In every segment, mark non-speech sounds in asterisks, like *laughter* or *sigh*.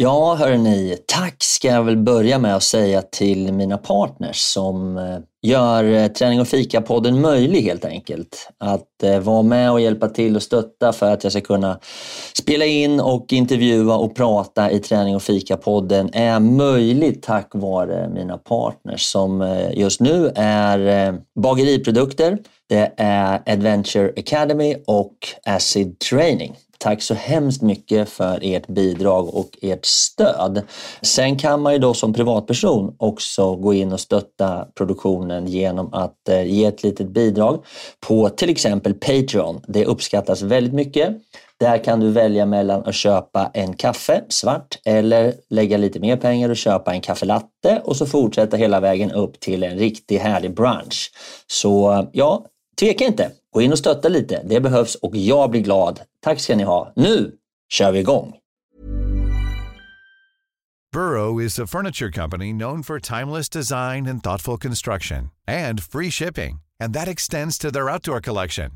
Ja, hörni, tack ska jag väl börja med att säga till mina partners som eh, gör eh, Träning och fika-podden möjlig helt enkelt. Att eh, vara med och hjälpa till och stötta för att jag ska kunna spela in och intervjua och prata i Träning och fika-podden är möjligt tack vare mina partners som just nu är Bageriprodukter, det är Adventure Academy och Acid Training. Tack så hemskt mycket för ert bidrag och ert stöd. Sen kan man ju då som privatperson också gå in och stötta produktionen genom att eh, ge ett litet bidrag på till exempel Patreon. Det uppskattas väldigt mycket. Där kan du välja mellan att köpa en kaffe svart eller lägga lite mer pengar och köpa en kaffelatte och så fortsätta hela vägen upp till en riktigt härlig brunch. Så ja, tveka inte. Gå in och stötta lite. Det behövs och jag blir glad. Tack ska ni ha. Nu kör vi igång! Burrow is a furniture company known for timeless design and thoughtful construction and free shipping. And that extends to their outdoor collection.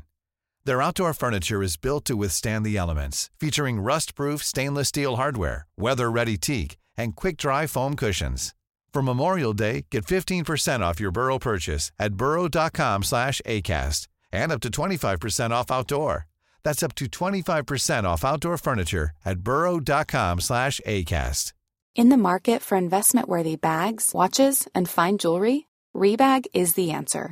Their outdoor furniture is built to withstand the elements, featuring rust-proof stainless steel hardware, weather-ready teak, and quick-dry foam cushions. For Memorial Day, get 15% off your Burrow purchase at burrow.com slash ACAST and up to 25% off outdoor. That's up to 25% off outdoor furniture at burrow.com slash ACAST. In the market for investment-worthy bags, watches, and fine jewelry, Rebag is the answer.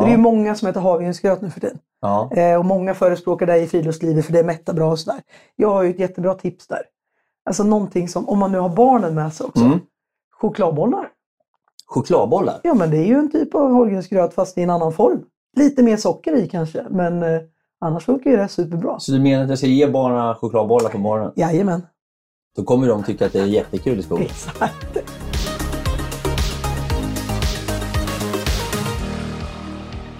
Ja. Det är ju många som äter havregrynsgröt nu för tiden. Ja. Eh, och många förespråkar det i friluftslivet för det mättar bra och sådär. Jag har ju ett jättebra tips där. Alltså någonting som, om man nu har barnen med sig också. Mm. Chokladbollar. Chokladbollar? Ja men det är ju en typ av havregrynsgröt fast i en annan form. Lite mer socker i kanske men eh, annars funkar ju det superbra. Så du menar att jag ska ge barnen chokladbollar på morgonen? Jajamän. Då kommer de tycka att det är jättekul i skolan? Exakt.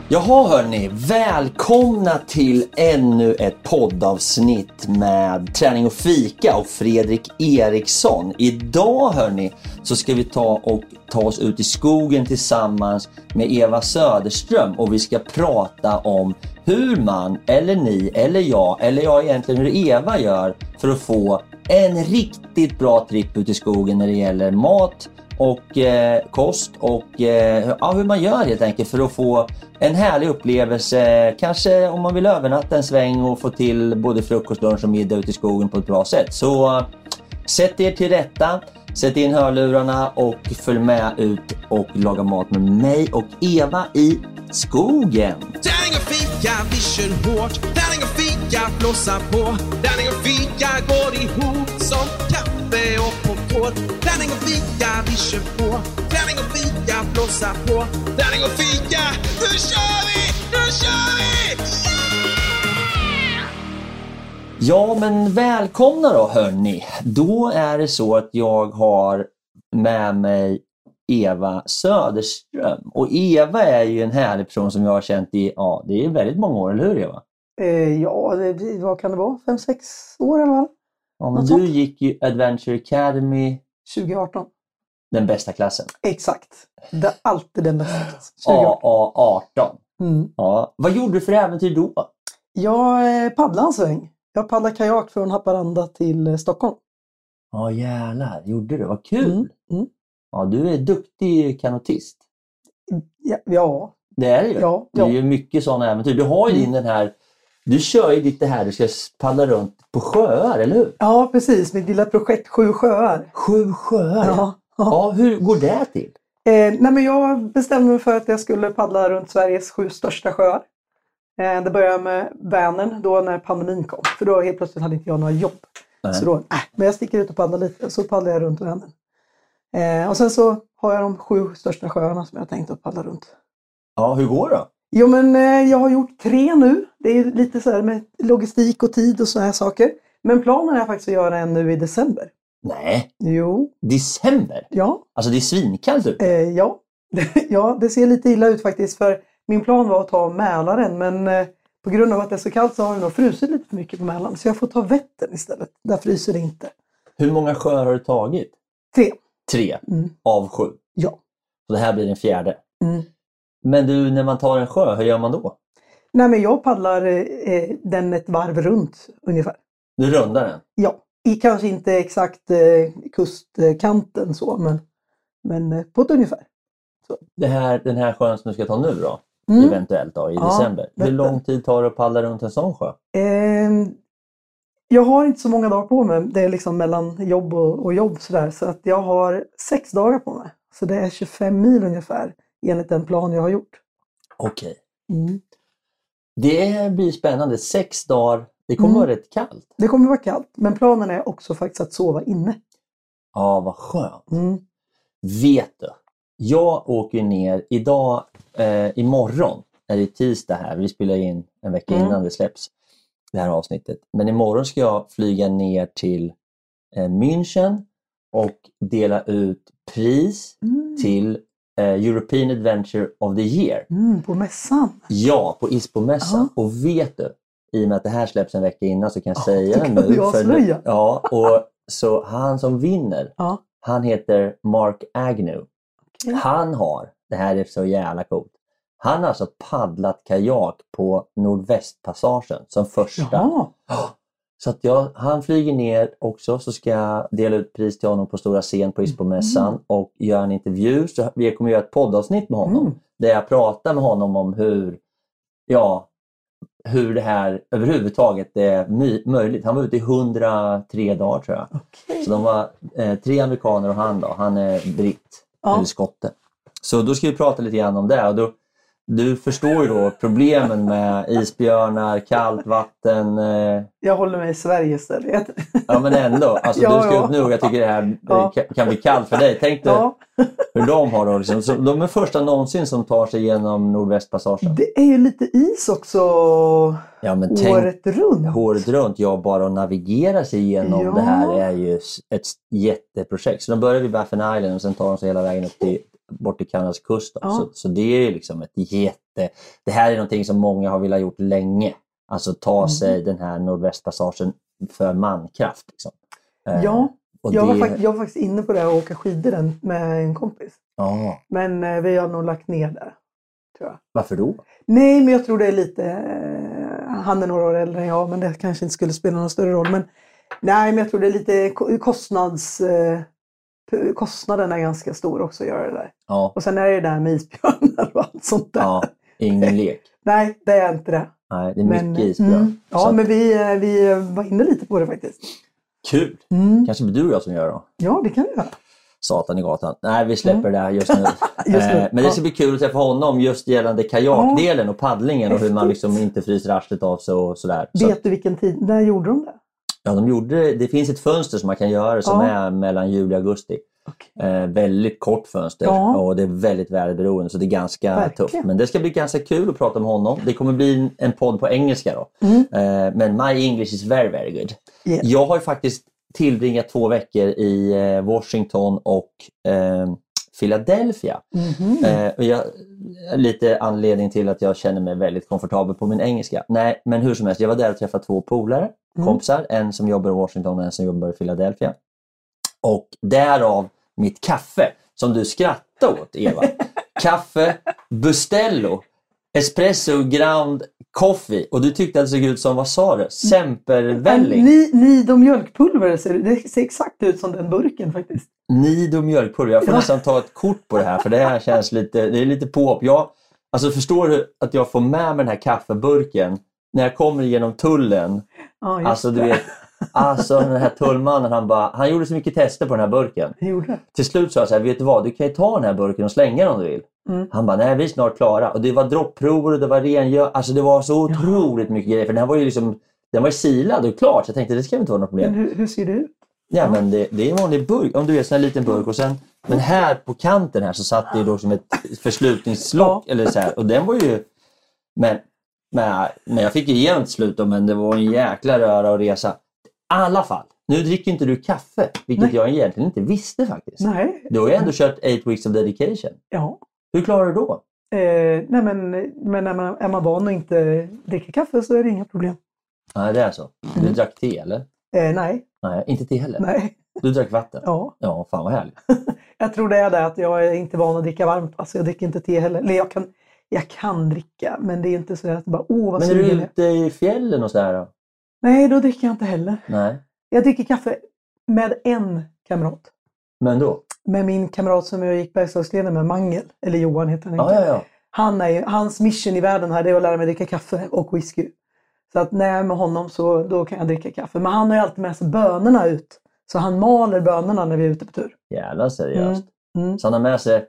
Jaha hörni, välkomna till ännu ett poddavsnitt med träning och fika och Fredrik Eriksson. Idag hörni så ska vi ta och ta oss ut i skogen tillsammans med Eva Söderström och vi ska prata om hur man, eller ni, eller jag, eller jag egentligen hur Eva gör för att få en riktigt bra tripp ut i skogen när det gäller mat, och eh, kost och eh, ja, hur man gör helt enkelt för att få en härlig upplevelse. Kanske om man vill övernatta en sväng och få till både frukost, lunch och middag ute i skogen på ett bra sätt. Så sätt er till rätta, sätt in hörlurarna och följ med ut och laga mat med mig och Eva i skogen. Tärning och fika, vi kör hårt. Tärning och fika, blåsa på. Tärning och fika går ihop som kaffe och popcorn. Tärning och fika, vi kör på. Tärning och fika, blossa på. Tärning och fika, nu kör vi! Nu kör vi! Yeah! Ja, men välkomna då hörni. Då är det så att jag har med mig Eva Söderström. Och Eva är ju en härlig person som jag har känt i, ja, det är väldigt många år, eller hur Eva? Eh, ja, det, vad kan det vara? Fem, sex år eller vad? Ja, men du sånt. gick ju Adventure Academy 2018. Den bästa klassen? Exakt. Det är alltid den bästa klassen. AA18. Mm. Ja. Vad gjorde du för äventyr då? Jag eh, paddlade en sväng. Jag paddlade kajak från Haparanda till eh, Stockholm. Ja jävlar, gjorde du? Vad kul! Mm. Mm. Ja, du är duktig kanotist. Ja, ja. Det är det ju. Ja, det är ju mycket sådana äventyr. Du har ju mm. din den här du kör ju ditt det här, du ska paddla runt på sjöar, eller hur? Ja, precis. Mitt lilla projekt Sju sjöar. Sju sjöar? Ja. Ja, hur går det till? Eh, nej men jag bestämde mig för att jag skulle paddla runt Sveriges sju största sjöar. Eh, det började med Vänern då när pandemin kom. För då helt plötsligt hade inte jag några jobb. Nej. Så då, äh, men jag sticker ut och paddlar lite. Så paddlar jag runt Vänern. Eh, och sen så har jag de sju största sjöarna som jag tänkt att paddla runt. Ja, hur går det då? Jo men eh, jag har gjort tre nu. Det är lite så här med logistik och tid och sådana här saker. Men planen är faktiskt att göra en nu i december. Nej, Jo, december? ja. Alltså det är svinkallt ute. Eh, ja. *laughs* ja, det ser lite illa ut faktiskt. För min plan var att ta Mälaren men eh, på grund av att det är så kallt så har det nog frusit lite för mycket på Mälaren. Så jag får ta Vättern istället. Där fryser det inte. Hur många sjöar har du tagit? Tre. Tre Mm. av sju. Ja. Så det här blir den fjärde. Mm. Men du, när man tar en sjö, hur gör man då? Nej men jag paddlar eh, den ett varv runt ungefär. Du rundar den? Ja, i kanske inte exakt eh, kustkanten så men, men eh, på ett ungefär. Det här, den här sjön som du ska ta nu då? Mm. Eventuellt då, i Ja, december. Hur lång tid tar det att paddla runt en sån sjö? Eh, jag har inte så många dagar på mig. Det är liksom mellan jobb och, och jobb sådär. Så att jag har sex dagar på mig. Så det är 25 mil ungefär enligt den plan jag har gjort. Okej. Mm. Det blir spännande. Sex dagar. Det kommer Mm. vara rätt kallt. Det kommer vara kallt, men planen är också faktiskt att sova inne. Ja, vad skönt. Mm. Vet du? Jag åker ner idag, eh, imorgon är det tisdag här. Vi spelar in en vecka Mm. innan det släpps, det här avsnittet. Men imorgon ska jag flyga ner till eh, München och dela ut pris Mm. till European Adventure of the Year. Mm, på mässan. Ja, på ISPO-mässan. Och vet du, i och med att det här släpps en vecka innan så kan jag Ja, säga det nu. för avslöja. Ja, och så han som vinner, Ja. han heter Mark Agnew. Okej. Han har, det här är så jävla coolt, han har alltså paddlat kajak på Nordvästpassagen som första. Jaha. Så att jag, han flyger ner också så ska jag dela ut pris till honom på stora scen på ISPO-mässan Mm. och göra en intervju. Så vi kommer göra ett poddavsnitt med honom Mm. där jag pratar med honom om hur, ja, hur det här överhuvudtaget är möjligt. Han var ute i 103 dagar tror jag. Okej. Så de var eh, tre amerikaner och han då, han är britt, Ja. skotte. Så då ska vi prata lite grann om det. Och då, du förstår ju då problemen med isbjörnar, kallt vatten. Eh, Jag håller mig i Sverige istället. ja men ändå, alltså, Ja, du ska ja. upp nu och jag tycker det här Ja. kan, bli kallt för dig. Tänk dig Ja, hur de har det. Liksom. Så de är första någonsin som tar sig igenom Nordvästpassagen. det är ju lite is också Ja, men tänk året runt. året runt. Ja, bara att navigera sig igenom det här är ju ett jätteprojekt. Så de börjar vid Baffin Island och sen tar de sig hela vägen upp till, bort till Kanadas kust. Ja. Så, så det är ju liksom ett jätte... Det här är någonting som många har velat gjort länge. Alltså ta Mm. sig den här Nordvästpassagen för mankraft. Liksom. Eh, Ja, och jag, var det- fakt- jag var faktiskt inne på det att åka skidor den med en kompis. Ja, Men eh, vi har nog lagt ner det. Tror jag. varför då? Nej, men jag tror det är lite... Eh, han är några år äldre än jag, men det kanske inte skulle spela någon större roll. Men, nej, men jag tror det är lite ko- kostnads... Eh, kostnaden är ganska stor också att göra det där. Ja, Och sen är det det där med isbjörnar och allt sånt där. ja ingen *laughs* lek. Nej, det är inte det. Nej, det är Men, mycket isbjörn. mm, Så ja, men vi, eh, vi var inne lite på det faktiskt. Kul! Mm. Kanske blir du och jag som gör det då. Ja, det kan vi göra. Satan i gatan. Nej, vi släpper det här just nu. Mm. *laughs* Just nu, Eh, Men det ska bli kul att träffa honom just gällande kajakdelen och paddlingen och hur man liksom inte fryser arslet av sig och sådär. Så, Vet du vilken tid? När gjorde de det? Ja, de gjorde, det finns ett fönster som man kan göra som Ja. är mellan juli och augusti. Okej. Eh, väldigt kort fönster Ja. och det är väldigt väderberoende så det är ganska Verkligen. tufft. Men det ska bli ganska kul att prata med honom. Det kommer bli en, podd på engelska då. Mm. Eh, men my English is very very good. Yeah. Jag har ju faktiskt tillbringat två veckor i eh, Washington och eh, Philadelphia. Mhm. Eh, och jag, lite anledning till att jag känner mig väldigt komfortabel på min engelska. Nej, men hur som helst, jag var där och träffade två polare, Mm. kompisar. En som jobbar i Washington och en som jobbar i Philadelphia. Och därav mitt kaffe, som du skrattade åt Eva. *laughs* kaffe Bustello, espresso ground coffee. Och du tyckte att det såg ut som, vad sa du? Sempervälling? Ni, Nido mjölkpulver, ser, det ser exakt ut som den burken faktiskt. Nido mjölkpulver. Jag får Ja. nästan ta ett kort på det här för det här känns lite, det är lite påhopp. Jag, alltså förstår du att jag får med mig den här kaffeburken när jag kommer genom tullen? Ja, Alltså du vet, Alltså den här tullmannen han bara, han gjorde så mycket tester på den här burken. Gjorde. Till slut sa jag så här, vet du vad, du kan ju ta den här burken och slänga den om du vill. Mm. Han bara, nej vi är snart klara. Och det var droppprover och det var rengör, alltså det var så otroligt mycket grejer. För den här var ju liksom, den var ju silad och klar så jag tänkte det ska inte vara något problem. Men hur, hur ser det ut? Ja, men det, det är en vanlig burk. Om du vet, en liten burk. Och sen, men här på kanten här så satt det då som ett förslutningslock. Eller så här, och den var ju... Men, men, men jag fick igenom till slut då, men det var en jäkla röra och resa. Alla fall, nu dricker inte du kaffe, vilket Nej. jag egentligen inte visste faktiskt. Nej. Du har ju ändå kört 8 weeks of dedication. Ja. Hur klarar du då? Eh, nej men, men när man, är man van att inte dricka kaffe så är det inga problem. Nej, det är så. Du Mm. drack te eller? Eh, nej, Nej, inte te heller. nej. Du drack vatten? Ja. Ja, fan vad härligt. *laughs* Jag tror det är det att jag är inte van att dricka varmt. Alltså jag dricker inte te heller. Eller jag kan, jag kan dricka men det är inte så att bara åh vad Men är du ute i fjällen och sådär? Nej, då dricker jag inte heller. Nej. Jag dricker kaffe med en kamrat. Men då? Med min kamrat som jag gick Bergslagsleden med, Mangel. Eller Johan heter han inte. ja, ja. Han är, hans mission i världen här det är att lära mig dricka kaffe och whisky. Så att när jag är med honom så då kan jag dricka kaffe. Men han har ju alltid med sig bönorna ut. Så han maler bönorna när vi är ute på tur. Jävla seriöst. Mm. Så han har med sig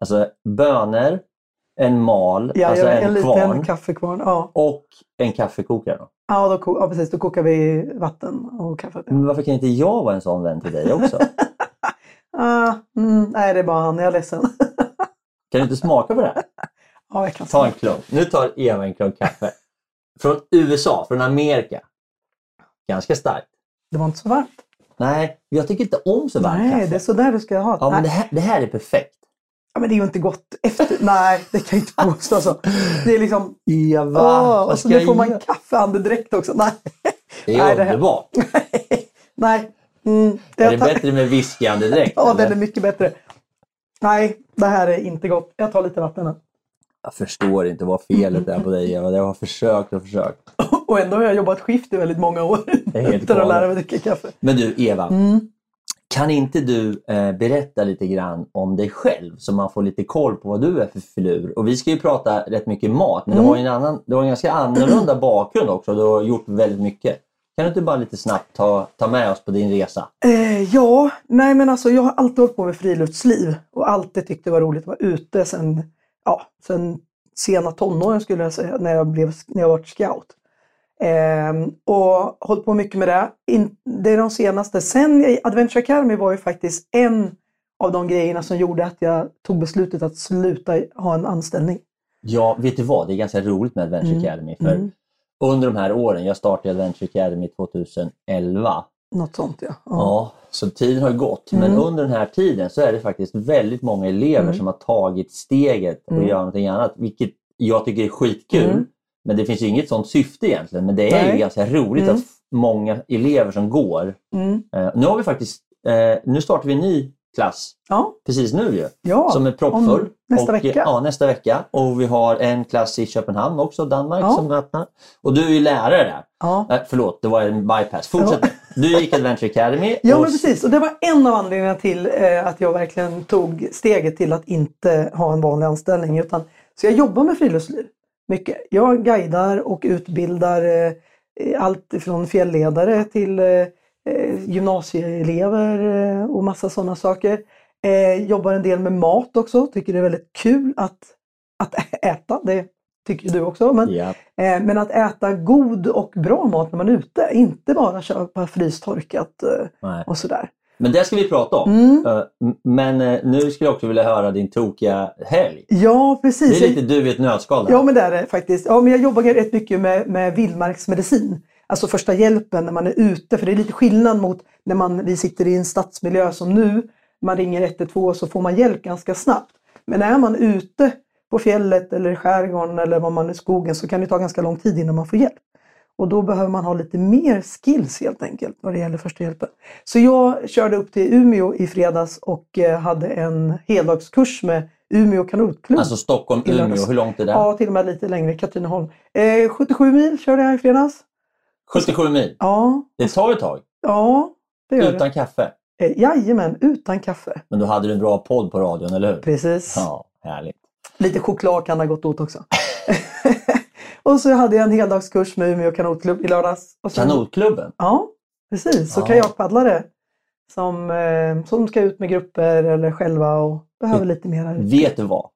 alltså, bönor, en mal, Ja, alltså en, en kvarn kaffekvarn. Ja, och en kaffekokare. Ja, då, ko- ja precis. Då kokar vi vatten och kaffe. Men varför kan inte jag vara en sån vän till dig också? *laughs* Ah, mm, nej, det är bara han. Jag är ledsen. *laughs* Kan du inte smaka på det här? *laughs* ja, jag kan Ta en klunk. Nu tar Eva en klunk kaffe. Från USA, från Amerika. Ganska starkt. Det var inte så varmt. Nej, jag tycker inte om så varmt Nej, kaffe. det är så där du ska ha. Ja, men det här, det här är perfekt. Ja, men det är ju inte gott efter. Nej, det kan jag inte påstå. Alltså. Det är liksom... Eva, Åh, och så nu får man kaffeandedräkt också. Nej. Det är Nej, det underbart. *laughs* Nej. Mm, Är jag det tar- bättre med whiskyandedräkt? Ja, eller? den är mycket bättre. Nej, det här är inte gott. Jag tar lite vatten här. Jag förstår inte vad felet är på dig Eva. Jag har försökt och försökt. *laughs* Och ändå har jag jobbat skift i väldigt många år. är helt Utan att lära mig dricka kaffe. Men du Eva, Mm. Kan inte du eh, berätta lite grann om dig själv så man får lite koll på vad du är för filur? Och vi ska ju prata rätt mycket mat, men Mm. du har en, annan, du har en ganska annorlunda *clears throat* bakgrund också. Du har gjort väldigt mycket. Kan du inte bara lite snabbt ta, ta med oss på din resa? Eh, ja, nej men alltså jag har alltid hållit på med friluftsliv och alltid tyckt det var roligt att vara ute sen, ja, sen sena tonåren skulle jag säga, när jag, blev, när jag var scout. Ehm, och hållit på mycket med det. In, det är de senaste. Sen Adventure Academy var ju faktiskt en av de grejerna som gjorde att jag tog beslutet att sluta ha en anställning. Ja, vet du vad? Det är ganska roligt med Adventure Mm. Academy. För Mm. under de här åren, jag startade Adventure Academy 2011. Något sånt ja. Ja, så tiden har gått. Men Mm. under den här tiden så är det faktiskt väldigt många elever Mm. som har tagit steget och Mm. gör någonting annat. Vilket jag tycker är skitkul. Men det finns ju inget sånt syfte egentligen. Men det är Nej. ju ganska roligt Mm. att många elever som går. Mm. Eh, nu har vi faktiskt, eh, nu startar vi en ny klass Ja, precis nu ju. ja. Som är proppfull. nästa och, eh, vecka. Ja, nästa vecka. Och vi har en klass i Köpenhamn också, Danmark, Ja. som öppnar. Och du är ju lärare där. ja. Eh, förlåt, det var en bypass. Fortsätt. Du gick Adventure Academy. *laughs* Ja och men precis och det var en av anledningarna till eh, att jag verkligen tog steget till att inte ha en vanlig anställning. Utan, så jag jobbar med friluftsliv mycket. Jag guidar och utbildar eh, allt från fjällledare till eh, eh, gymnasieelever och massa sådana saker. Jobbar en del med mat också, tycker det är väldigt kul att, att *laughs* äta. Det tycker du också. Men, Ja. Eh, Men att äta god och bra mat när man är ute, inte bara köpa frystorkat eh, och sådär. Men det ska vi prata om. Mm. Eh, Men eh, nu skulle jag också vilja höra din tokiga helg. Ja, Det precis. är lite du i ett nötskal. Ja, men det är det faktiskt. Ja, men jag jobbar rätt mycket med, med vildmarksmedicin. Alltså första hjälpen när man är ute. För det är lite skillnad mot när man, vi sitter i en stadsmiljö som nu. Man ringer 112 så får man hjälp ganska snabbt. Men är man ute på fjället eller i skärgården eller var man är i skogen så kan det ta ganska lång tid innan man får hjälp. Och då behöver man ha lite mer skills helt enkelt vad det gäller första hjälpen. Så jag körde upp till Umeå i fredags och eh, hade en heldagskurs med Umeå kanotklubb. Alltså Stockholm. Umeå, hur långt är det? Ja, till och med lite längre. Katrineholm. Eh, 77 mil körde jag i fredags. 77 mil. Ja, Det tar ett tag. ja det gör Utan kaffe. det. Eh, jajamän, utan kaffe. Men då hade du en bra podd på radion, eller hur? Precis. Ja, härligt. Lite choklad kan ha gått åt också. *laughs* och så hade jag en heldagskurs med Umeå kanotklubb i lördags. Och sen- Kanotklubben. Ja, precis. Så Ja. kajakpaddlare som, eh, som ska ut med grupper eller själva och behöver lite mer. Vet du vad?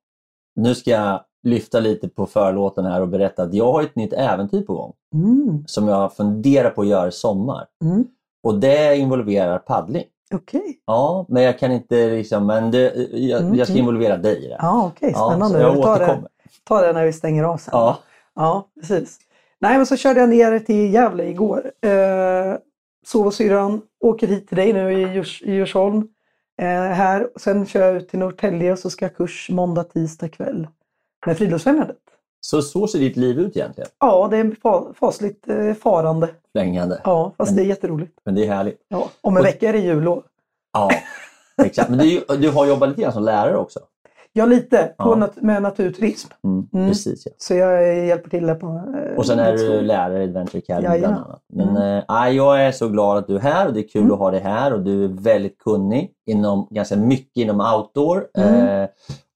Nu ska jag lyfta lite på förlåten här och berätta att jag har ett nytt äventyr på gång Mm, som jag funderar på att göra i sommar. mm, Och det involverar paddling. Okej. Ja, men jag kan inte liksom, men det, jag, Mm, jag ska involvera dig i det. Ja, okej. Ja, Spännande. så jag återkommer. tar det när vi stänger av sen. Ja. Ja, precis. Nej, men så körde jag ner till Gävle igår. Eh, sov och syrran åker hit till dig nu i Djurs- i Djursholm. Eh, här. Sen kör jag ut till Norrtälje och så ska jag kurs måndag, tisdag kväll med Friluftsfrämjandet. Så så ser ditt liv ut egentligen. Ja, det är fa- fasligt eh, farande. Flängande. Ja, fast det är jätteroligt. Men det är härligt. Ja, om en Och- vecka är det jullov. Ja, exakt. Men du, du har jobbat lite grann som lärare också. Ja, lite på Ja. nat- med naturturism. Mm, Mm. Precis ja. Så jag eh, hjälper till där på eh, Och sen är du lärare i Adventure Academy bland Jajamän. annat. Men eh, nej, jag är så glad att du är här och det är kul Mm. att ha dig här och du är väldigt kunnig inom ganska mycket inom outdoor. Mm. Eh,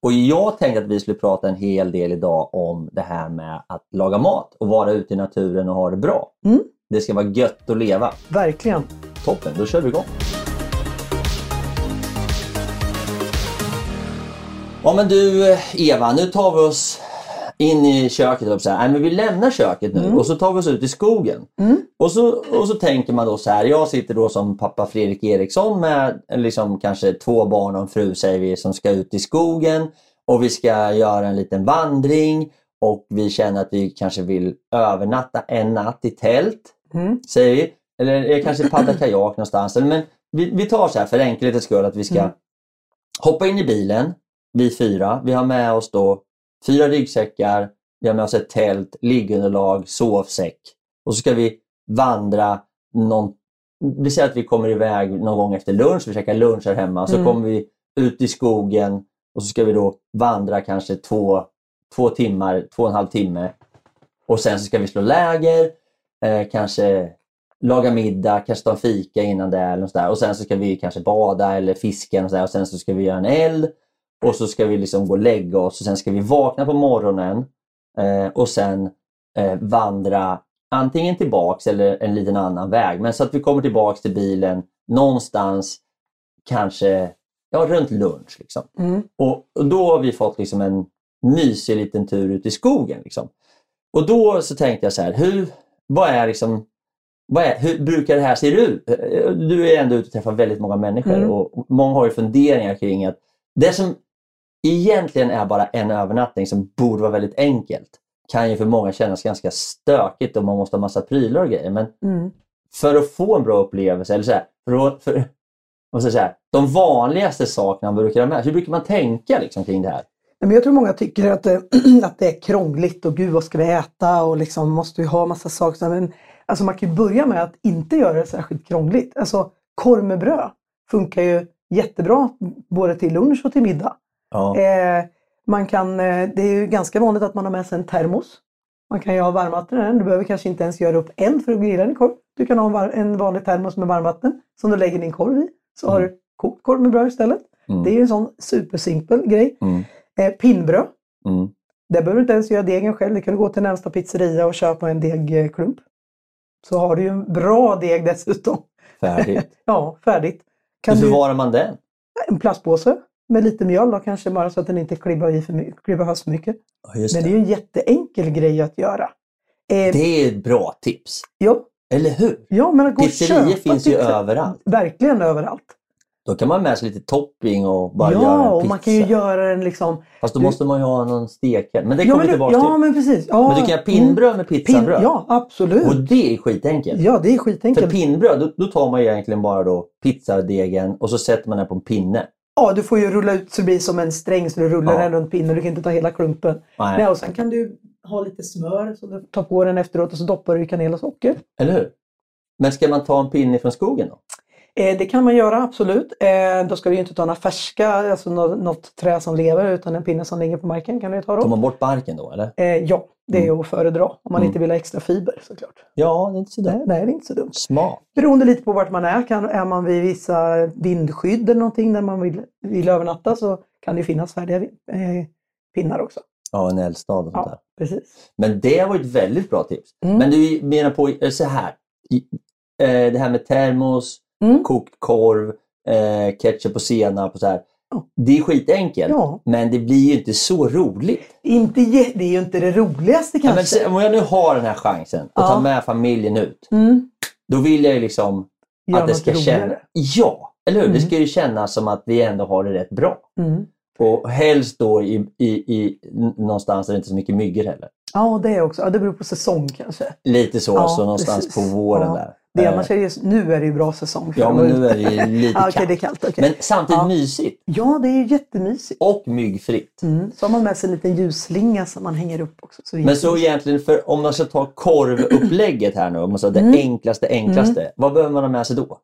och jag tänkte att vi skulle prata en hel del idag om det här med att laga mat och vara ute i naturen och ha det bra. Mm. Det ska vara gött att leva. Verkligen. Toppen, då kör vi igång. Ja men du Eva, nu tar vi oss in i köket. Och så här. Nej, men vi lämnar köket nu Mm. och så tar vi oss ut i skogen. Mm. Och, så, och så tänker man då så här, jag sitter då som pappa Fredrik Eriksson med liksom kanske två barn och en fru säger vi som ska ut i skogen och vi ska göra en liten vandring och vi känner att vi kanske vill övernatta en natt i tält Mm. säger vi. Eller kanske paddla kajak någonstans. Men vi, vi tar så här för enkelhetens skull att vi ska Mm. hoppa in i bilen, vi fyra. Vi har med oss då fyra ryggsäckar, vi har med oss ett tält, liggunderlag, sovsäck. Och så ska vi vandra någon, vi säger att vi kommer iväg någon gång efter lunch, vi käkar lunch här hemma. Så Mm. kommer vi ut i skogen och så ska vi då vandra kanske två, två timmar, två och en halv timme. Och sen så ska vi slå läger, eh, kanske laga middag, kanske ta en fika innan det eller något sådär. Och sen så ska vi kanske bada eller fiska och, sådär. och sen så ska vi göra en eld och så ska vi liksom gå och lägga oss och sen ska vi vakna på morgonen eh, och sen eh, vandra antingen tillbaks eller en liten annan väg. Men så att vi kommer tillbaks till bilen någonstans kanske ja, runt lunch. Liksom. Mm. Och, och då har vi fått liksom en mysig liten tur ut i skogen. Liksom. Och då så tänkte jag så här, hur, vad är liksom, vad är, hur brukar det här se ut? Eh, Du är ändå ute och träffar väldigt många människor Mm. och många har ju funderingar kring att det som egentligen är bara en övernattning som borde vara väldigt enkelt kan ju för många kännas ganska stökigt och man måste ha massa prylar och grejer. Men Mm. för att få en bra upplevelse, eller så här, för, för, ska jag säga, de vanligaste sakerna man brukar ha med hur brukar man tänka liksom, kring det här? Men jag tror många tycker att det, *clears throat* att det är krångligt och gud vad ska vi äta och liksom måste vi ha massa saker. Men alltså man kan ju börja med att inte göra det särskilt krångligt. Alltså korv med bröd funkar ju jättebra både till lunch och till middag. Ja. Eh, man kan, eh, det är ju ganska vanligt att man har med sig en termos. Man kan ju ha varmvatten i den. Du behöver kanske inte ens göra upp eld för att grilla din korv. Du kan ha en, en vanlig termos med varmvatten som du lägger din korv i. Så har du kokt korv med bröd istället. Mm. Det är ju en sån supersimpel grej. Mm. Eh, pinnbröd. Mm. Där behöver du inte ens göra degen själv. Du kan gå till närmsta pizzeria och köpa en degklump. Så har du ju en bra deg dessutom. Färdigt. *laughs* ja, färdigt. Kan Hur du, förvarar man den? en plastpåse med lite mjöl då kanske bara så att den inte klibbar, i för, my- klibbar fast för mycket. Ja, Men det. är ju en jätteenkel grej att göra. Eh, det är ett bra tips. ja, Eller hur? ja, men att gå och Pizzerior köpa finns ju pizza- överallt. Verkligen överallt. Då kan man ha med sig lite topping och bara göra ja, en och pizza. man kan ju göra den liksom... Fast då måste man ju ha någon stekare. Men det ja, kommer men, tillbaka ja, till. men precis. Ja, Men du kan göra pinnbröd med mm, pizzabröd. pin, Ja, absolut. Och det är skitenkelt. Ja, det är För skitenkelt. pinnbröd, då, då tar man ju egentligen bara då pizzadegen och så sätter man den på en pinne. Ja, du får ju rulla ut så det blir som en sträng så du rullar Ja. den runt pinnen. Du kan inte ta hela klumpen. Nej. Nej, och sen kan du ha lite smör som du tar på den efteråt och så doppar du i kanel och socker. Eller hur? Men ska man ta en pinne från skogen då? Eh, det kan man göra, absolut. Eh, då ska du ju inte ta några färska, alltså något, trä som lever, utan en pinne som ligger på marken kan du ta Tar då. man bort barken då eller? Eh, ja, det är att föredra. Om man Mm. inte vill ha extra fiber såklart. Ja, det är inte så dumt. Nej, det är inte så dumt. Smart. Beroende lite på vart man är. Kan, är man vid vissa vindskydd eller någonting där man vill, vill övernatta så kan det finnas färdiga eh, pinnar också. Ja, en eldstad och sånt där. Ja, precis. Men det var ett väldigt bra tips. Mm. Men du menar på så här. det här med termos, Mm. kokt korv, eh, ketchup och senap och så här. Det är skitenkelt, Ja. men det blir ju inte så roligt. Inte, det är ju inte det roligaste Ja, men kanske. om jag nu har den här chansen att Ja. ta med familjen ut, Mm. då vill jag ju liksom Gör att det ska kännas... Ja, eller hur? Det Mm. ska ju kännas som att vi ändå har det rätt bra. Mm. Och helst då i, i, i, någonstans där det inte är så mycket myggor heller. Ja, det är också. Ja, det beror på säsong kanske. Lite så, Ja, så någonstans precis. på våren där. Det, Eh, annars är det, nu är det ju bra säsong. för Ja, men nu är det lite *laughs* kallt. det är kallt. okej. Men samtidigt Ja. mysigt Ja, det är ju jättemysigt. och myggfritt. Mm. Så har man med sig en liten ljusslinga som man hänger upp också. Så Men så egentligen, för om man ska ta korvupplägget här nu, om man ska, det Mm. enklaste enklaste, vad behöver man ha med sig då?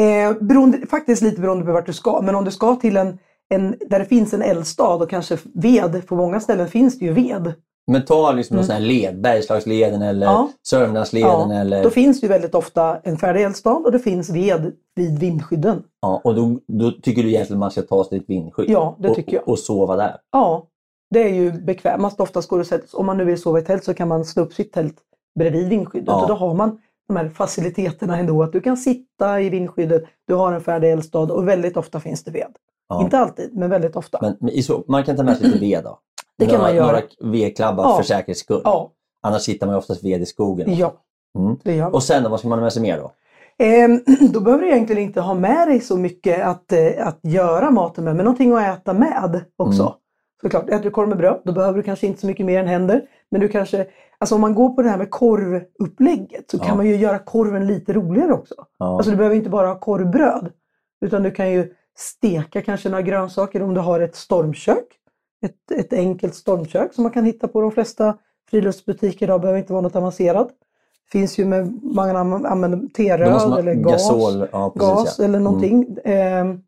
Eh, beroende, faktiskt lite beroende på vart du ska. Men om du ska till en, en där det finns en eldstad och kanske ved. På många ställen finns det ju ved. Men ta liksom någon sån här led, Bergslagsleden eller Mm. Ja. Sörmlandsleden Ja, eller... Då finns det väldigt ofta en färdig eldstad och det finns ved vid vindskydden. Ja, och då, då tycker du egentligen man ska ta sig ett vindskydd? Ja, det och, tycker jag. Och sova där? Ja, det är ju bekvämast. Oftast går det att om man nu vill sova i tält så kan man slå upp sitt tält bredvid vindskyddet. Ja. Och då har man de här faciliteterna ändå. Att du kan sitta i vindskyddet, du har en färdig eldstad och väldigt ofta finns det ved. Ja. Inte alltid, men väldigt ofta. Men, men så, man kan ta med sig lite ved då? Det kan några, man göra. Några vedklabbar Ja. för säkerhets skull? Ja, Annars hittar man ju oftast ved i skogen. ja Mm. det gör man. Och sen då, vad ska man ha med sig mer då? Ehm, *clears throat* då behöver du egentligen inte ha med dig så mycket att, eh, att göra maten med, men någonting att äta med också. Mm. Såklart, äter du korv med bröd, då behöver du kanske inte så mycket mer än händer. Men du kanske, alltså om man går på det här med korvupplägget så Ja. kan man ju göra korven lite roligare också. Ja. Alltså du behöver inte bara ha korvbröd. Utan du kan ju steka kanske några grönsaker om du har ett stormkök. Ett, ett enkelt stormkök som man kan hitta på de flesta friluftsbutiker idag. behöver inte vara något avancerat. Finns ju med, man använder man- eller gas, gasol, ja, precis, gas ja. eller Mm. någonting. Ehm,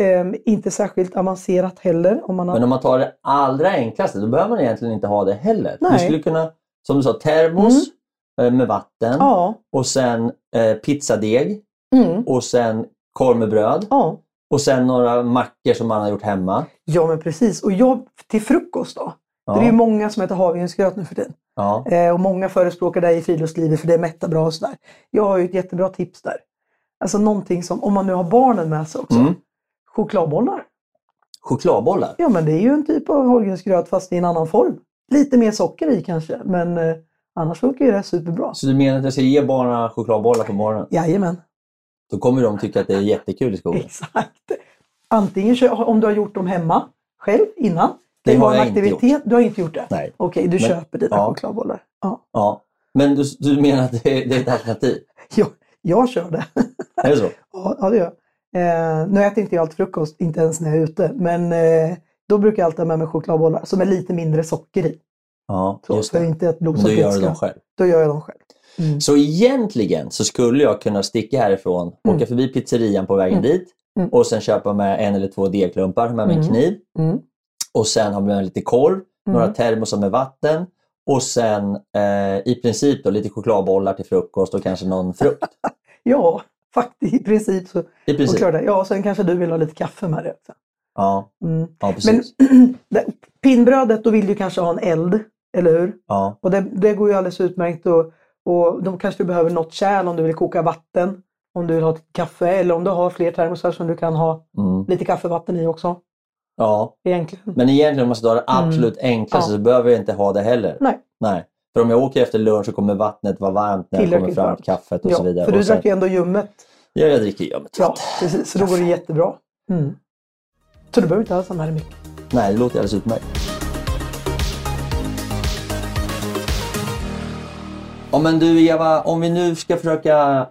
ehm, inte särskilt avancerat heller. Om man har... Men om man tar det allra enklaste, då behöver man egentligen inte ha det heller. Du Nej. skulle kunna, som du sa, termos eh, med vatten Ja, och sen eh, pizzadeg mm, och sen korv med bröd ja. Och sen några mackor som man har gjort hemma. ja, men precis. Och jag, till frukost då. Ja. Det är ju många som äter havregrynsgröt nu för tiden. ja. Eh, och många förespråkar det i friluftslivet för det mättar bra och sådär. Jag har ju ett jättebra tips där. Alltså någonting som, om man nu har barnen med sig också. Mm. Chokladbollar. Chokladbollar. Ja men det är ju en typ av havregrynsgröt fast i en annan form. Lite mer socker i kanske men eh, annars funkar ju det superbra. Så du menar att jag ska ge barnen chokladbollar på morgonen? Jajamän, Då kommer de tycka att det är jättekul i skogen. exakt. Antingen om du har gjort dem hemma själv innan. Det Det har var en jag inte aktivitet. Du har inte gjort det? Nej. Okej, du Men- köper dina ja. chokladbollar. Ja. Ja. Men du, du menar att det är, det är ett alternativ? *laughs* Jag, jag kör det. Är det så? *laughs* Ja, ja det gör jag. Eh, nu äter inte jag allt frukost, inte ens när jag är ute. Men eh, då brukar jag alltid ha med mig chokladbollar som är lite mindre socker i. Ja, Så, det. inte att då gör du dem själv. Då gör jag dem själv. Mm. Så egentligen så skulle jag kunna sticka härifrån, Mm. åka förbi pizzerian på vägen Mm. dit Mm. och sen köpa med en eller två degklumpar med en Mm. kniv Mm. och sen ha med lite korv, några termosar med vatten och sen eh, i princip då lite chokladbollar till frukost och kanske någon frukt. *laughs* Ja, faktiskt i princip så. I princip. klart det. Ja, sen kanske du vill ha lite kaffe med det också. Ja, ja, Men precis. *clears throat* det- pinnbrödet, då vill du kanske ha en eld, eller hur? Ja, Och det, det går ju alldeles utmärkt. Och, och då kanske du behöver något kärl om du vill koka vatten. Om du vill ha kaffe eller om du har fler termosar som du kan ha mm. lite kaffevatten i också. ja. Egentligen. Men egentligen om man ska ta det absolut enklaste Mm. Ja. så behöver jag inte ha det heller. Nej. Nej. För om jag åker efter lunch så kommer vattnet vara varmt när jag kommer fram, varmt. kaffet och Ja, så vidare. för du drack ju ändå ljummet. ja, jag dricker ljummet Ja, precis. Så då går det jättebra. Mm. Så du behöver inte alls ha med dig mycket. Nej, det låter alldeles utmärkt. Ja, men du Eva, om vi nu ska försöka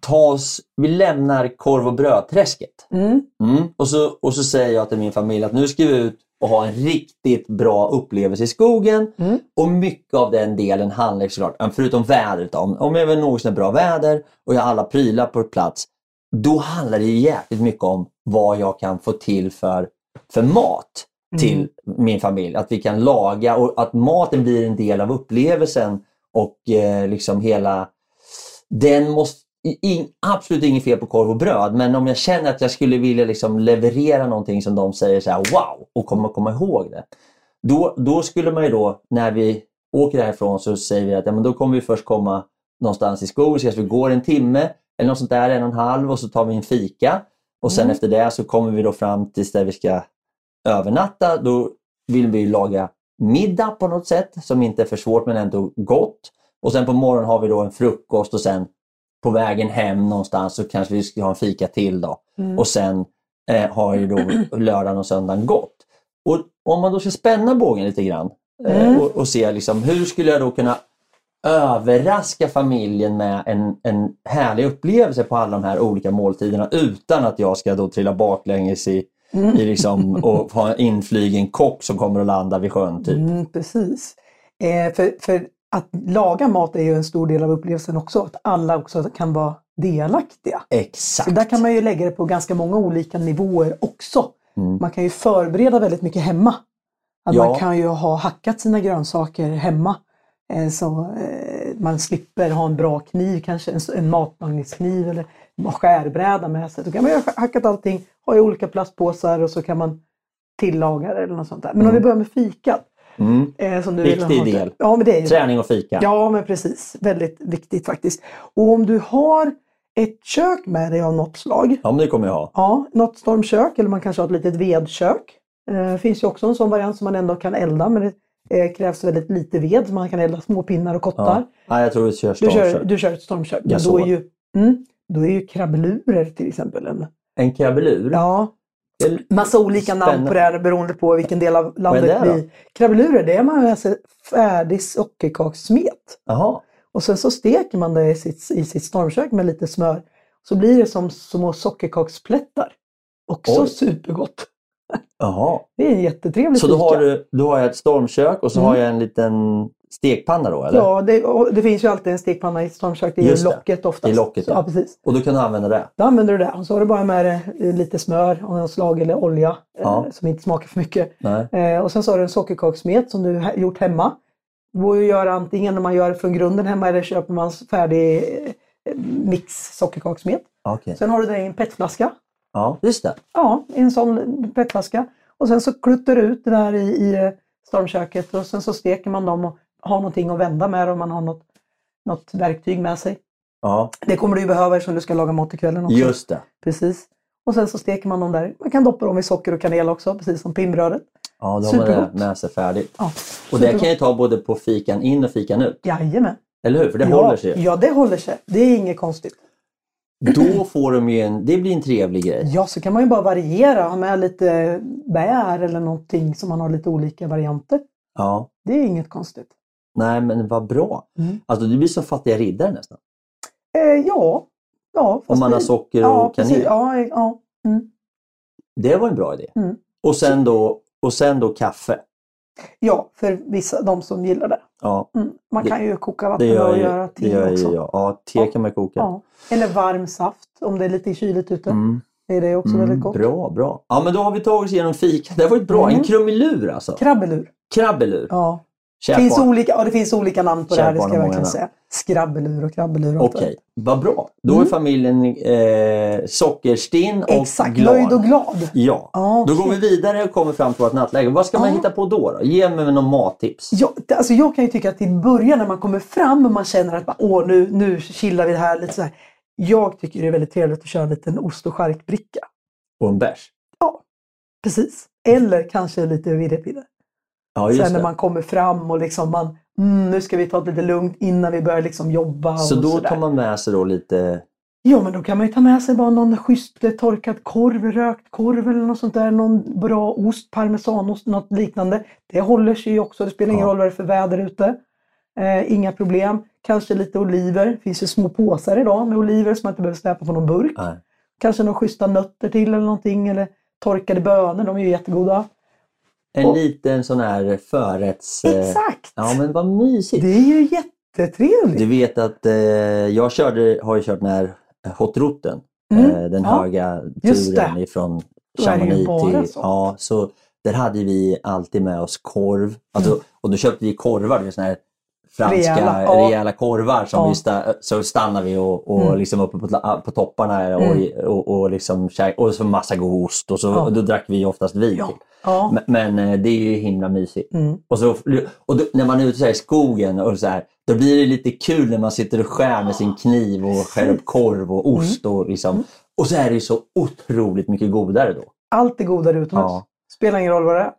ta oss... Vi lämnar korv och brödträsket. Mm. Mm. Och, så, och så säger jag till min familj att nu ska vi ut och ha en riktigt bra upplevelse i skogen. Mm. Och mycket av den delen handlar såklart, förutom vädret, om, om jag vill något bra väder och jag har alla prylar på plats. Då handlar det jäkligt mycket om vad jag kan få till för, för mat till Mm. min familj. Att vi kan laga och att maten blir en del av upplevelsen och eh, liksom hela den måste in, absolut inget fel på korv och bröd, men om jag känner att jag skulle vilja liksom leverera någonting som de säger så här wow och komma komma ihåg det. Då, då skulle man ju då, när vi åker härifrån så säger vi att ja, men då kommer vi först komma någonstans i skogen, så kanske vi går en timme eller något sånt där, en och en halv och så tar vi en fika. Och sen Mm. efter det så kommer vi då fram tills där vi ska övernatta. Då vill vi laga middag på något sätt som inte är för svårt men ändå gott. Och sen på morgonen har vi då en frukost och sen på vägen hem någonstans så kanske vi ska ha en fika till då. Mm. Och sen eh, har ju då lördagen och söndagen gått. Och om man då ska spänna bågen lite grann eh, Mm. och, och se liksom, hur skulle jag då kunna överraska familjen med en, en härlig upplevelse på alla de här olika måltiderna utan att jag ska då trilla baklänges i, Mm. i liksom, och ha en inflygen kock som kommer att landa vid sjön. Typ. Mm, precis. Eh, för, för att laga mat är ju en stor del av upplevelsen också. Att alla också kan vara delaktiga. Exakt. Så där kan man ju lägga det på ganska många olika nivåer också. Mm. Man kan ju förbereda väldigt mycket hemma. Att Ja. Man kan ju ha hackat sina grönsaker hemma. Eh, så eh, man slipper ha en bra kniv, kanske en, en matmagneskniv eller skärbräda med sig. Då kan man ju ha hackat allting, ha i olika plastpåsar och så kan man tillaga det eller något sånt där. Men om vi börjar med fikat. Mm. Eh, som du Viktig vill ha del. Ja, men det är. Träning och fika. Ja, men precis. Väldigt viktigt faktiskt. Och om du har ett kök med dig av något slag. Ja, men det kommer jag ha. Ja, något stormkök eller man kanske har ett litet vedkök. Det finns ju också en sån variant som man ändå kan elda men det eh, krävs väldigt lite ved så man kan elda små pinnar och kottar. Ja. Nej, jag tror vi kör Du, stormkök. kör, du kör ett stormkök. Gasol. då är ju, mm, då är ju krabbelurer till exempel en En krabbelur? Ja, massa olika namn Spännande. på det här beroende på vilken del av landet vi... Krabbelurer, det är man alltså färdig sockerkakssmet. Och sen så steker man det i sitt, i sitt stormkök med lite smör. Så blir det som små sockerkaksplättar. Också Oj. supergott. Jaha. Det är en jättetrevlig Så då har, du, då har jag ett stormkök och så Mm. har jag en liten stekpanna då eller? Ja, det, det finns ju alltid en stekpanna i stormkök. Det är Just det. locket oftast. Är locket, ja. ja. precis. Och då kan du använda det? Då använder du det. Och så har du bara med dig eh, lite smör och någon slag eller olja Ja. eh, som inte smakar för mycket. Eh, och sen så har du en sockerkakssmet som du har gjort hemma. Det går ju att göra antingen när man gör det från grunden hemma eller köper man färdig eh, mix sockerkakssmet. Okej. Sen har du det i en petflaska. Ja, just det. Ja, i en sån petflaska. Och sen så kluttar du ut det där i, i stormköket och sen så steker man dem och har någonting att vända med om man har något, något verktyg med sig. Ja, Det kommer du ju behöva eftersom du ska laga mat till kvällen också. just det. Precis. Och sen så steker man dem där. Man kan doppa dem i socker och kanel också, precis som pinnbrödet. Ja, då har man det med sig färdigt. Ja, Och det kan jag ta både på fikan in och fikan ut. Jajamän. Eller hur? För det ja, håller sig. Ja, det håller sig. Det är inget konstigt. Då får de ju en, det blir en trevlig grej. Ja, så kan man ju bara variera. Ha med lite bär eller någonting som man har lite olika varianter. Ja. Det är inget konstigt. Nej, men vad bra. Mm. Alltså du blir som fattiga riddare nästan. Eh, ja. ja Om man det- har socker ja, och kanel. Ja, eh, ja. Mm. Det var en bra idé. Mm. Och, sen då, och sen då kaffe. ja, för vissa, de som gillar det. Ja, Mm. Man Det- kan ju koka vatten gör och göra te gör också. jag. Ja, te Ja. kan man koka. Ja. Eller varm saft om det är lite kyligt ute. Mm. Det är det också Mm, väldigt gott. bra, bra. Ja, men då har vi tagit oss igenom fika. Det var ett bra. Mm. En krumelur alltså. Krabbelur. Krabbelur. Ja. Kärt finns barn. olika, ja, det finns olika namn på det här, det ska jag verkligen säga. Skrabbelur och krabbelur. Okej, det vad bra. Då Mm. är familjen eh, sockerstinn och. Exakt, glad. nöjd och glad. Ja. Ja, Då går vi vidare och kommer fram till vårt nattläge. Vad ska man Ja. hitta på då, då? Ge mig någon mattips. Ja, alltså jag kan ju tycka att i början när man kommer fram och man känner att Åh, nu, nu chillar vi här lite så här. Jag tycker det är väldigt trevligt att köra en liten ost och charkbricka. Och en bärs. Precis. Eller kanske lite virrepinne. Ja, Sen när det. man kommer fram och liksom man, mm, nu ska vi ta det lite lugnt innan vi börjar liksom jobba. Så då tar man med sig då lite... Ja, men då kan man ju ta med sig bara någon schysst eh, torkad korv, rökt korv eller något sånt där. Någon bra ost, parmesanost, något liknande. Det håller sig ju också. Det spelar ingen Ja. roll vad det är för väder ute. Eh, inga problem. Kanske lite oliver. Det finns ju små påsar idag med oliver som man inte behöver släpa på någon burk. Nej. Kanske några schyssta nötter till eller någonting. Eller torkade bönor, de är ju jättegoda. En Och- liten sån här förrätts... eh, Exakt! Ja, men vad mysigt. Det är ju jättetrevligt. Du vet att eh, jag körde, har ju kört den här Hot Routen. Mm, Eh, den ja. höga turen ifrån Chamonix till... sånt. Ja, så där hade vi alltid med oss korv. Alltså, Mm. Och då köpte vi korvar, såna här franska Rejäla, rejäla, ja. korvar som Ja. vi sta, så stannar vi och, och Mm. liksom uppe på, på topparna och, Mm. och, och, liksom, käk- och så massa god ost och så Ja. och då drack vi oftast vin till. Ja. Men, men eh, det är ju himla mysigt. Mm. Och, så, och då, när man är ute i skogen och så här, då blir det lite kul när man sitter och skär med sin kniv och skär upp korv och ost. Och, liksom, och så är det ju så otroligt mycket godare då. Allt är godare utomhus. Ja. Spelar ingen roll vad det är.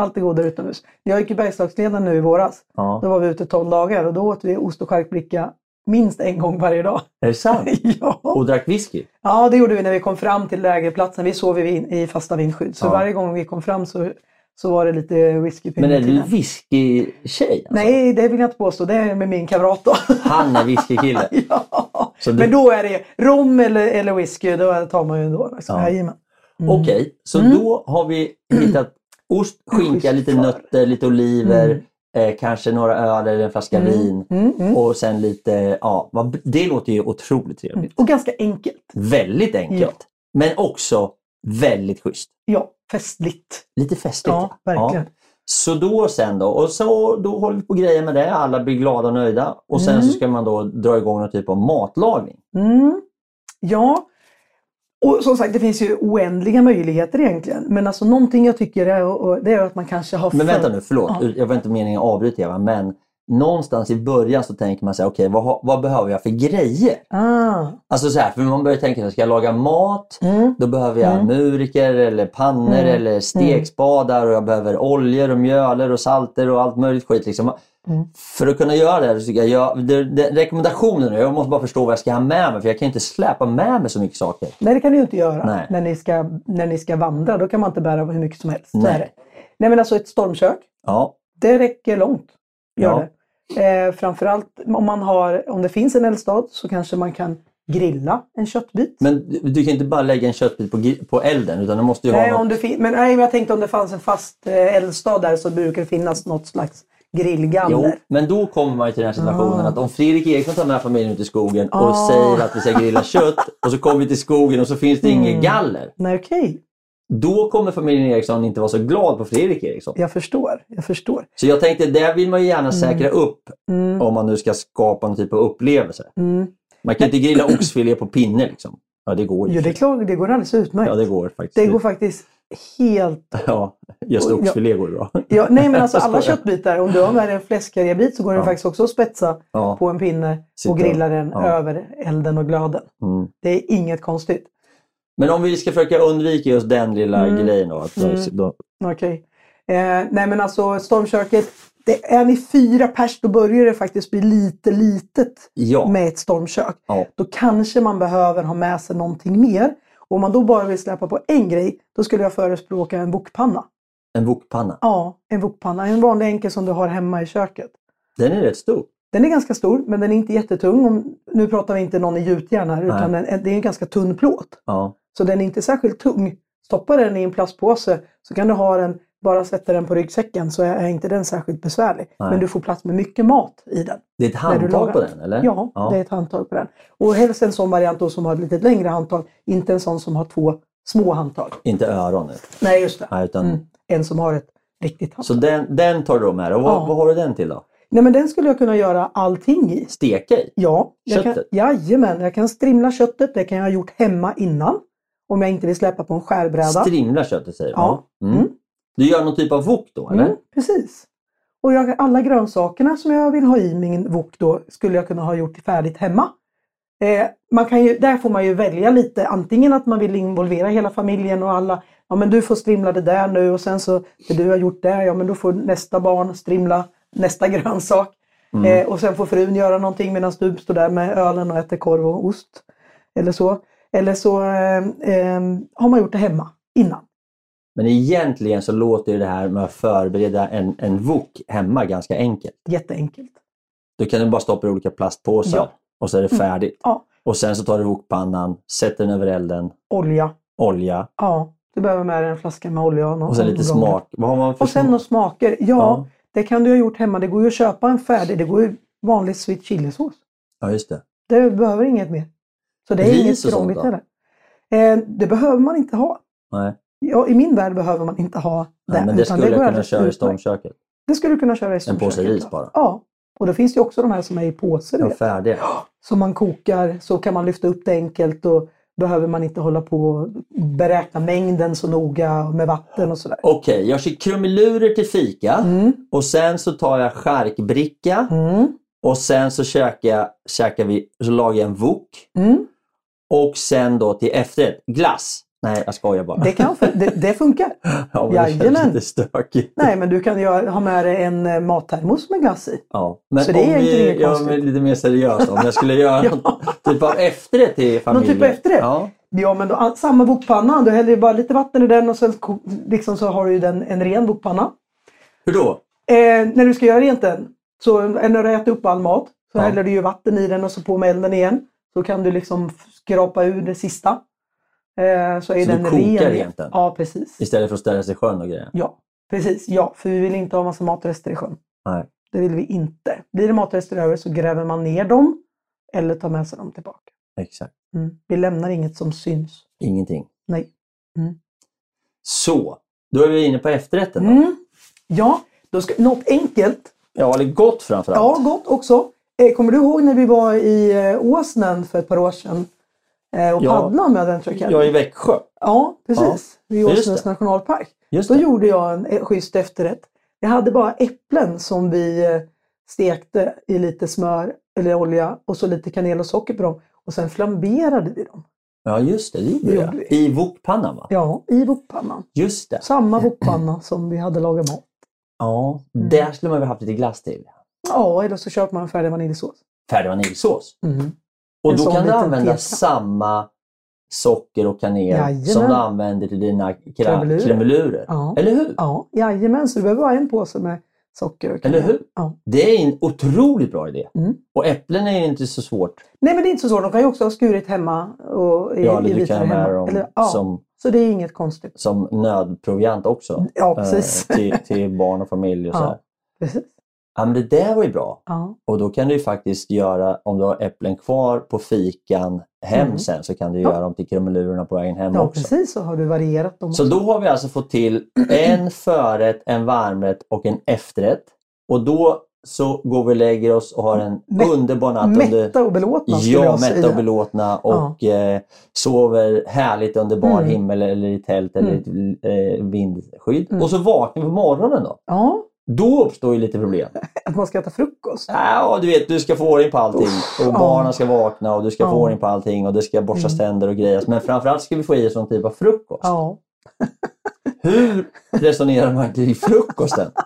Allt är godare utomhus. Jag gick i Bergslagsledaren nu i våras. Ja. Då var vi ute 12 dagar och då åt vi ost och charkbricka minst en gång varje dag. Är det sant? *laughs* ja. Och drack whisky? ja, det gjorde vi när vi kom fram till lägerplatsen. Vi sov i, i fasta vindskydd. Så Ja. varje gång vi kom fram så, så var det lite whisky Men är du whisky-tjej? Alltså? Nej, det vill jag inte påstå. Det är med min kamrat då. Han är whiskykille? *laughs* ja. Du- Men då är det rom eller, eller whisky. Då tar man ju då. Liksom. Ja. Jajamän. Okej, så Mm. då har vi hittat ost, skinka, lite nötter, lite oliver, Mm. eh, kanske några öl eller en flaska Mm. vin. Mm, mm. Och sen lite, ja, det låter ju otroligt trevligt. Och ganska enkelt. Väldigt enkelt. Men också väldigt schysst. Ja, festligt. Lite festligt. Ja, verkligen. Så då sen då, och så då håller vi på grejer med det. Alla blir glada och nöjda. Och sen Mm. så ska man då dra igång någon typ av matlagning. Mm. Ja, och som sagt det finns ju oändliga möjligheter egentligen. Men alltså någonting jag tycker är, det är att man kanske har... Men vänta nu, förlåt. Ja. Jag var inte meningen att avbryta Eva, men någonstans i början så tänker man sig, okej vad, har- vad behöver jag för grejer? Ah. Alltså så här, för man börjar tänka, sig, ska jag laga mat? Mm. Då behöver jag Mm. muriker eller pannor Mm. eller stekspadar och jag behöver oljor och mjöler och salter och allt möjligt skit. Liksom. Mm. För att kunna göra det här så tycker jag, jag det, det, rekommendationen, jag måste bara förstå vad jag ska ha med mig för jag kan inte släpa med mig så mycket saker. Nej, det kan ni ju inte göra Nej. när ni, ska, när ni ska vandra. Då kan man inte bära hur mycket som helst. Så Nej. Nej, men alltså ett stormkök, Ja, det räcker långt. Gör Ja. det. Eh, framförallt om, man har, om det finns en eldstad så kanske man kan grilla en köttbit. men du, du kan inte bara lägga en köttbit på, på elden utan du måste ju Nej, ha om något. fin- men nej, men jag tänkte om det fanns en fast eh, eldstad där så brukar det finnas något slags grillgaller. Jo, men då kommer man till den här situationen Ah. att om Fredrik Eriksson tar med familjen ut i skogen och Ah. säger att vi ska grilla kött och så kommer vi till skogen och så finns det inget Mm. galler. Nej, okej. Då kommer familjen Eriksson inte vara så glad på Fredrik Eriksson. Jag förstår. Jag förstår. Så jag tänkte, där vill man ju gärna säkra upp Mm, om man nu ska skapa någon typ av upplevelse. mm. Man kan inte grilla oxfilé på pinne liksom. Ja, det går ju. Jo, det är klart, det går alldeles utmärkt. Ja, det går faktiskt. Det går faktiskt helt... *laughs* Ja, just Ja. oxfilé går bra. Ja, nej, men alltså *laughs* alla köttbitar, om du har med en fläskkarrébit så går den Ja. faktiskt också att spetsa Ja. på en pinne Sitta- och grilla den ja. över elden och glöden. Mm. Det är inget konstigt. Men om vi ska försöka undvika just den lilla Mm. grejen då. Att Mm. då Okej. Eh, nej men alltså stormköket, det, är ni fyra pers då börjar det faktiskt bli lite litet ja. med ett stormkök. Ja. Då kanske man behöver ha med sig någonting mer. Och om man då bara vill släppa på en grej, då skulle jag förespråka en wokpanna. En wokpanna. Ja, en wokpanna. En vanlig enkel som du har hemma i köket. Den är rätt stor. Den är ganska stor, men den är inte jättetung. Om, nu pratar vi inte någon i gjutjärn här, utan den, det är en ganska tunn plåt. Ja. Så den är inte särskilt tung. Stoppa den i en plastpåse så kan du ha den, bara sätta den på ryggsäcken så är inte den särskilt besvärlig. Nej. Men du får plats med mycket mat i den. Det är ett handtag på den eller? Ja, det är ett handtag på den. Och helst en sån variant då som har ett lite längre handtag. Inte en sån som har två små handtag. Inte öron nu. Nej, just det. Nej, utan... Mm. En som har ett riktigt handtag. Så den, den tar du då med dig. Och vad, Ja. vad har du den till då? Nej, men den skulle jag kunna göra allting i. Steka i? Ja, jag kan, Köttet? jajamän. Jag kan strimla köttet. Det kan jag ha gjort hemma innan. Om jag inte vill släppa på en skärbräda. Strimla köttet säger du? Ja. Mm. Mm. Du gör någon typ av wok då eller? Mm, precis. Och jag, alla grönsakerna som jag vill ha i min wok då skulle jag kunna ha gjort färdigt hemma. Eh, man kan ju, där får man ju välja lite. Antingen att man vill involvera hela familjen och alla. Ja men du får strimla det där nu och sen så det du har gjort där, ja men då får nästa barn strimla nästa *laughs* grönsak. Mm. Eh, och sen får frun göra någonting medan du står där med ölen och äter korv och ost. Eller så. Eller så eh, eh, har man gjort det hemma innan. Men egentligen så låter det här med att förbereda en, en wok hemma ganska enkelt. Jätteenkelt. Då kan du bara stoppa i olika plastpåsar Ja. och så är det Mm. färdigt. Ja. Och sen så tar du wokpannan, sätter den över elden, Olja. olja Ja, du behöver med dig en flaska med olja. Och, och sen lite någon gång. smak. Vad har man för Och sen några smaker. Ja, Ja. det kan du ha gjort hemma. Det går ju att köpa en färdig. Det går ju vanlig sweet chilisås. Ja, just det. Det behöver inget mer. Så det är Ris inget krångligt heller. Eh, det behöver man inte ha. Nej. Ja, I min värld behöver man inte ha det. Nej, men det skulle jag går kunna köra i stormköket. Det skulle du kunna köra i En påse ris bara? Ja. Och då finns det också de här som är i påse. Ja, färdiga. *gasps* Som man kokar så kan man lyfta upp det enkelt och behöver man inte hålla på och beräkna mängden så noga med vatten och sådär. Okej, jag kör krumelurer till fika Mm. och sen så tar jag charkbricka Mm. Och sen så käkar, jag, käkar vi, så lagar jag en wok Mm. och sen då till efterrätt, glass. Nej, jag skojar bara. Det, kan, det, det funkar. *laughs* ja, men det lite stökigt. Nej, men du kan ju ha med dig en eh, mattermos med glass i. Ja. Men Så det är inte vi gör konstigt. mig lite mer seriöst, om jag skulle *laughs* göra Ja. något typ av efterrätt till Någon familjen. typ av efterrätt? Ja. Ja, men då, samma wokpanna. Du häller ju bara lite vatten i den och sen liksom så har du den, en ren wokpanna. Hur då? Eh, när du ska göra rent den, så när du ätit upp all mat, så Ja. häller du ju vatten i den och så på med elden igen. Så kan du liksom skrapa ur det sista. Eh, så är Så du den kokar ren. rent den? Ja, precis. Istället för att ställa sig i sjön och grejer? Ja, precis. Ja, för vi vill inte ha massa matrester i sjön. Nej. Det vill vi inte. Blir det matrester över så gräver man ner dem eller tar med sig dem tillbaka. Exakt. Mm. Vi lämnar inget som syns. Ingenting. Nej. Så, då är vi inne på efterrätten då. Mm. Ja, då ska, något enkelt. Ja, eller gott framförallt. Ja, gott också. Eh, kommer du ihåg när vi var i eh, Åsnen för ett par år sedan eh, och Ja. paddlade med Academy? Jag är i Växjö. Ja, precis. Vid Just Åsnens nationalpark. Just Då det. gjorde jag en schysst efterrätt. Jag hade bara äpplen som vi stekte i lite smör eller olja och så lite kanel och socker på dem. Och sen flamberade vi dem. Ja, just det. Det gjorde jag. I wokpannan va? Ja, i wokpannan. Just det. Samma wokpanna som vi hade lagat mat. Ja, Mm. där skulle man väl haft lite glass till. Ja, eller så köper man färdig vaniljsås. Färdig vaniljsås. Mm. Och En då kan du använda teka. samma socker och kanel Jajamän. som du använder till dina Kremelurer. kremelurer. Ja. Eller hur? Ja, jajamän. Så du behöver bara en påse med socker och kanel. Eller hur? Ja. Det är en otroligt bra idé. Mm. Och äpplen är inte så svårt. Nej, men det är inte så svårt. De kan ju också ha skurit hemma. Och i, Ja, i eller du vitlök kan ha med dem Eller, ja, som, Så det är inget konstigt. som nödproviant också. Ja, precis. Eh, till, till barn och familj och *laughs* Ja. så här. precis. Ja, men det där var ju bra. Ja. Och då kan du ju faktiskt göra, om du har äpplen kvar på fikan hem Mm. sen, så kan du Ja. göra dem till krumelurerna på vägen hem ja, också. precis. Så har du varierat dem. Så också. då har vi alltså fått till en förrätt, en varmrätt och en efterrätt. Och då så går vi och lägger oss och har en Mätt- underbar natt. Mätta och belåtna Ja, mätta och belåtna och eh, sover härligt under bar Mm. himmel eller i tält eller i ett eh, vindskydd. Mm. Och så vaknar vi på morgonen då. Ja, Då uppstår ju lite problem. *laughs* att man ska äta frukost. Ja, du vet, du ska få ordning på allting. Och ja. barnen ska vakna och du ska få Ja. ordning på allting och det ska borstas Mm. tänder och grejas. Men framförallt ska vi få i oss någon typ av frukost. Ja. Hur resonerar man kring frukosten? *laughs*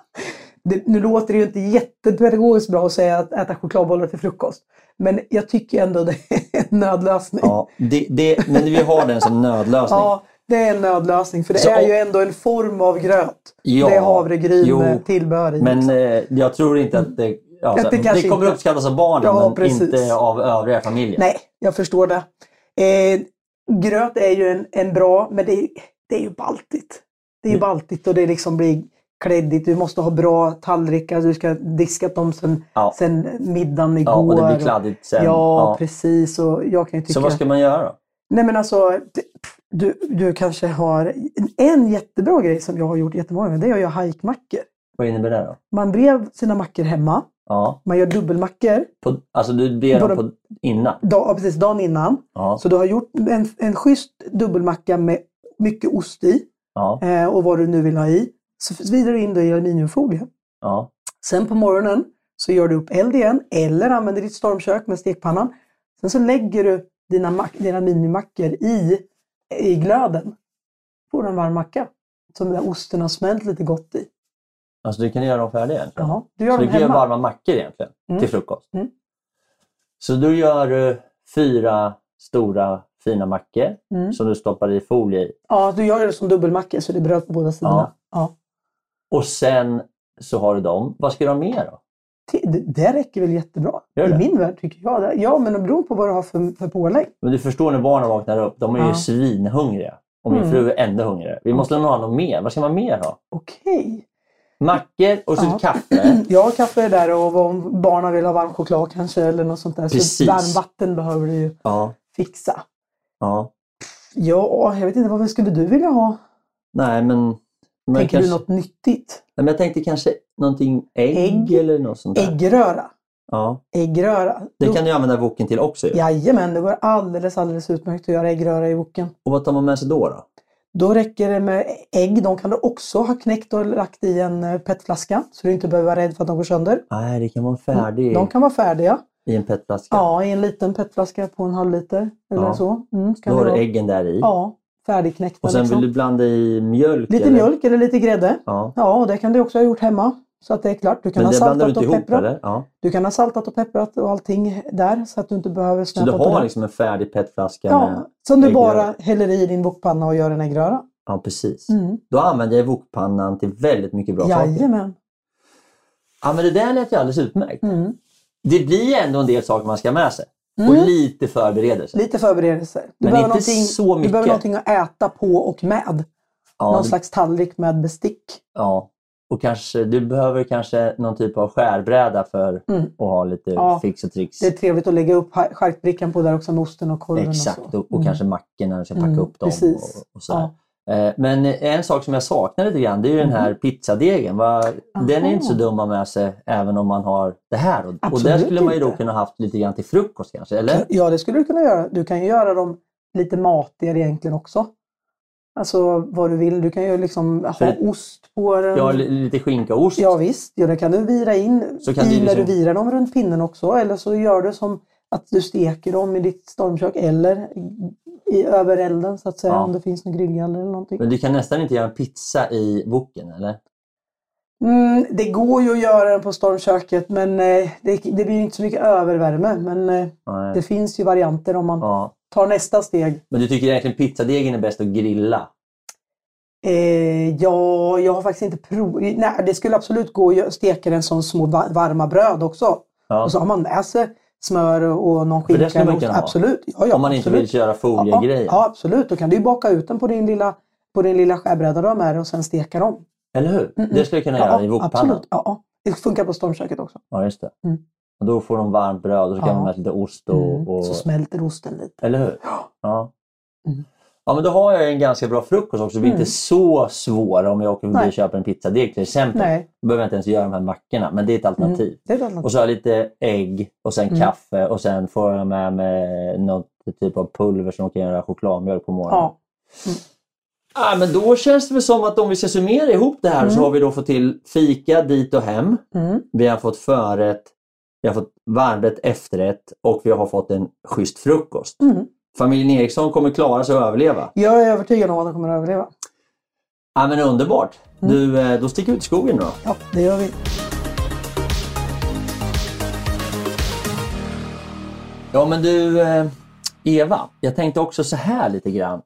Det, nu låter det ju inte jättepedagogiskt bra att säga att äta chokladbollar till frukost. Men jag tycker ändå det är en nödlösning. Ja, det, det, men vi har den som nödlösning. *laughs* Ja, det är en nödlösning. För det Så är ju ändå en form av gröt. Ja, det är havregryn jo, med tillbehör i. Men eh, jag tror inte att det... Ja, det det, kommer inte- uppskattas av barnen Ja, men precis. inte av övriga familjen. Nej, jag förstår det. Eh, gröt är ju en, en bra, men det är, det är ju baltigt. Det är ju baltigt och det liksom blir kläddigt. Du måste ha bra tallrikar. Du ska diskat dem sen, Ja. sen middagen igår. Ja, och det blir kladdigt sen. Ja, Ja. precis. Och jag kan tycka... Så vad ska man göra då? Nej men alltså, du, du kanske har... En, jättebra grej som jag har gjort jättemånga gånger, det är att göra hajkmackor. Vad innebär det då? Man brev sina mackor hemma. Ja, Man gör dubbelmackor på, alltså du ber dem de- på, innan? ja, precis, dagen innan. Ja, Så du har gjort en, en schysst dubbelmacka med mycket ost i ja, eh, och vad du nu vill ha i. Så svider du in det i aluminiumfolie. ja. Sen på morgonen så gör du upp eld igen eller använder ditt stormkök med stekpannan. Sen så lägger du dina, mack- dina minimackor i, i glöden. Får du en varm macka. Som där osten har smält lite gott i. Alltså du kan göra dem färdiga egentligen? Ja, du gör Så dem du kan göra hemma. varma mackor egentligen Mm. till frukost? Mm. Så då gör du fyra stora fina mackor Mm. som du stoppar i folie i. Ja, du gör det som dubbelmacka så det är bröd på båda sidorna. Ja. Och sen så har du dem. Vad ska du ha mer då? Det, det- räcker väl jättebra. Gör I det? min värld tycker jag det. Ja, men det beror på vad du har för, för pålägg. Men du förstår när barnen vaknar upp, de är ju Ja. svinhungriga. Och min Mm. fru är ännu hungrigare. Vi måste nog ha något mer. Vad ska man mer ha? Okej. Mackor och så Ja. kaffe. *clears throat* Ja, kaffe är där och om barnen vill ha varm choklad kanske eller något sånt där. Precis. Så varmvatten behöver du ju Ja. fixa. ja. Ja, jag vet inte, vad skulle du vilja ha? Nej, men... men Tänker kanske, du något nyttigt? Nej, men jag tänkte kanske någonting ägg, Ägg? eller något sånt där. Äggröra? Ja. Äggröra. Det kan du använda woken till också ju. Jajamän, det går alldeles, alldeles utmärkt att göra äggröra i woken. Och vad tar man med sig då? då? Då räcker det med ägg. De kan du också ha knäckt och lagt i en eh, petflaska. Så du inte behöver vara rädd för att de går sönder. Nej, det kan vara färdig De kan vara färdiga. i en petflaska. Ja, i en liten petflaska på en halv liter. Eller Ja. så. Mm, Då har du äggen där i. Ja, färdigknäckta. och sen liksom. vill du blanda i mjölk? Lite eller? mjölk eller lite grädde. Ja. Ja, och det kan du också ha gjort hemma. Så att det är klart. Du kan Men ha det blandar du saltat och ihop pepprat. eller? Ja. Du kan ha saltat och pepprat och allting där så att du inte behöver Så snöpa du har liksom en färdig petflaska? Ja, som du bara häller i din wokpanna och gör en äggröra. Ja, precis. Mm. Då använder jag wokpannan till väldigt mycket bra saker. Jajamän. Ja, men det där lät ju alldeles utmärkt. Mm. Det blir ändå en del saker man ska ha med sig. Mm. Och lite förberedelse. Lite förberedelser. Du, Men behöver inte så du mycket. behöver någonting att äta på och med. Ja, Någon det- slags tallrik med bestick. ja. Och kanske, du behöver kanske någon typ av skärbräda för Mm. att ha lite Ja. fix och tricks. Det är trevligt att lägga upp ha- charkbrickan på där också med osten och korven. Exakt, och så. och, och Mm. kanske mackor när du ska packa Mm, upp dem. precis. Och, och sådär. Eh, Men en sak som jag saknar lite grann det är ju den Mhm. här pizzadegen. Va? Den är inte så dum att med sig även om man har det här. Och, och där Absolut skulle man ju då kunna haft lite grann till frukost kanske, eller? Ja, det skulle du kunna göra. Du kan ju göra dem lite matigare egentligen också. Alltså vad du vill. Du kan ju liksom ha För- ost på den. Ja, li- lite skinka och ost. Ja visst, ja, det kan du vira in Så kan i du när du liksom- virar dem runt pinnen också. Eller så gör du som att du steker dem i ditt stormkök eller i, över elden så att säga Ja. om det finns någon grillgaller eller någonting. Men du kan nästan inte göra en pizza i woken, eller? Mm, det går ju att göra den på stormköket men eh, det, det blir ju inte så mycket övervärme. Men eh, det finns ju varianter om man Ja. tar nästa steg. Men du tycker egentligen pizzadegen är bäst att grilla? Eh, ja, jag har faktiskt inte provat. Nej, det skulle absolut gå att steka den som små va- varma bröd också. Ja. Och så har man med sig smör och någon För det skinka. man kunna ha. Absolut. Ja, ja, Om man inte absolut. vill köra ja, foliegrejen. ja, absolut. Då kan du baka ut den på din lilla, på din lilla skärbräda du har med dig och sen steka dem. Eller hur? Mm, Det skulle jag kunna göra i wokpannan. absolut. Ja, ja. Det funkar på stormköket också. Ja, just det. Mm. Och då får de varmt bröd och så kan Ja. man med lite ost och... Mm. och... Så smälter osten lite. Eller hur? Ja. Ja. Mm. Men då har jag en ganska bra frukost också. Det blir Mm. inte så svår om jag åker förbi och köper en pizzadeg till exempel. Nej, Då behöver jag inte ens göra de här mackorna, men det är ett alternativ. mm. det är ett alternativ. Och så har jag lite ägg och sen Mm. kaffe och sen får jag med mig något typ av pulver som kan göra chokladmjölk på morgonen. Ja. Ah, men då känns det väl som att om vi ska summera ihop det här så Mm. har vi då fått till fika dit och hem. Mm. Vi har fått förrätt, vi har fått varmrätt, efterrätt och vi har fått en schysst frukost. Mm. Familjen Eriksson kommer klara sig och överleva. Jag är övertygad om att de kommer att överleva. Ja, men underbart! Mm. Du, eh, då sticker vi ut i skogen då. Ja, det gör vi. Ja men du eh, Eva, jag tänkte också så här lite grann.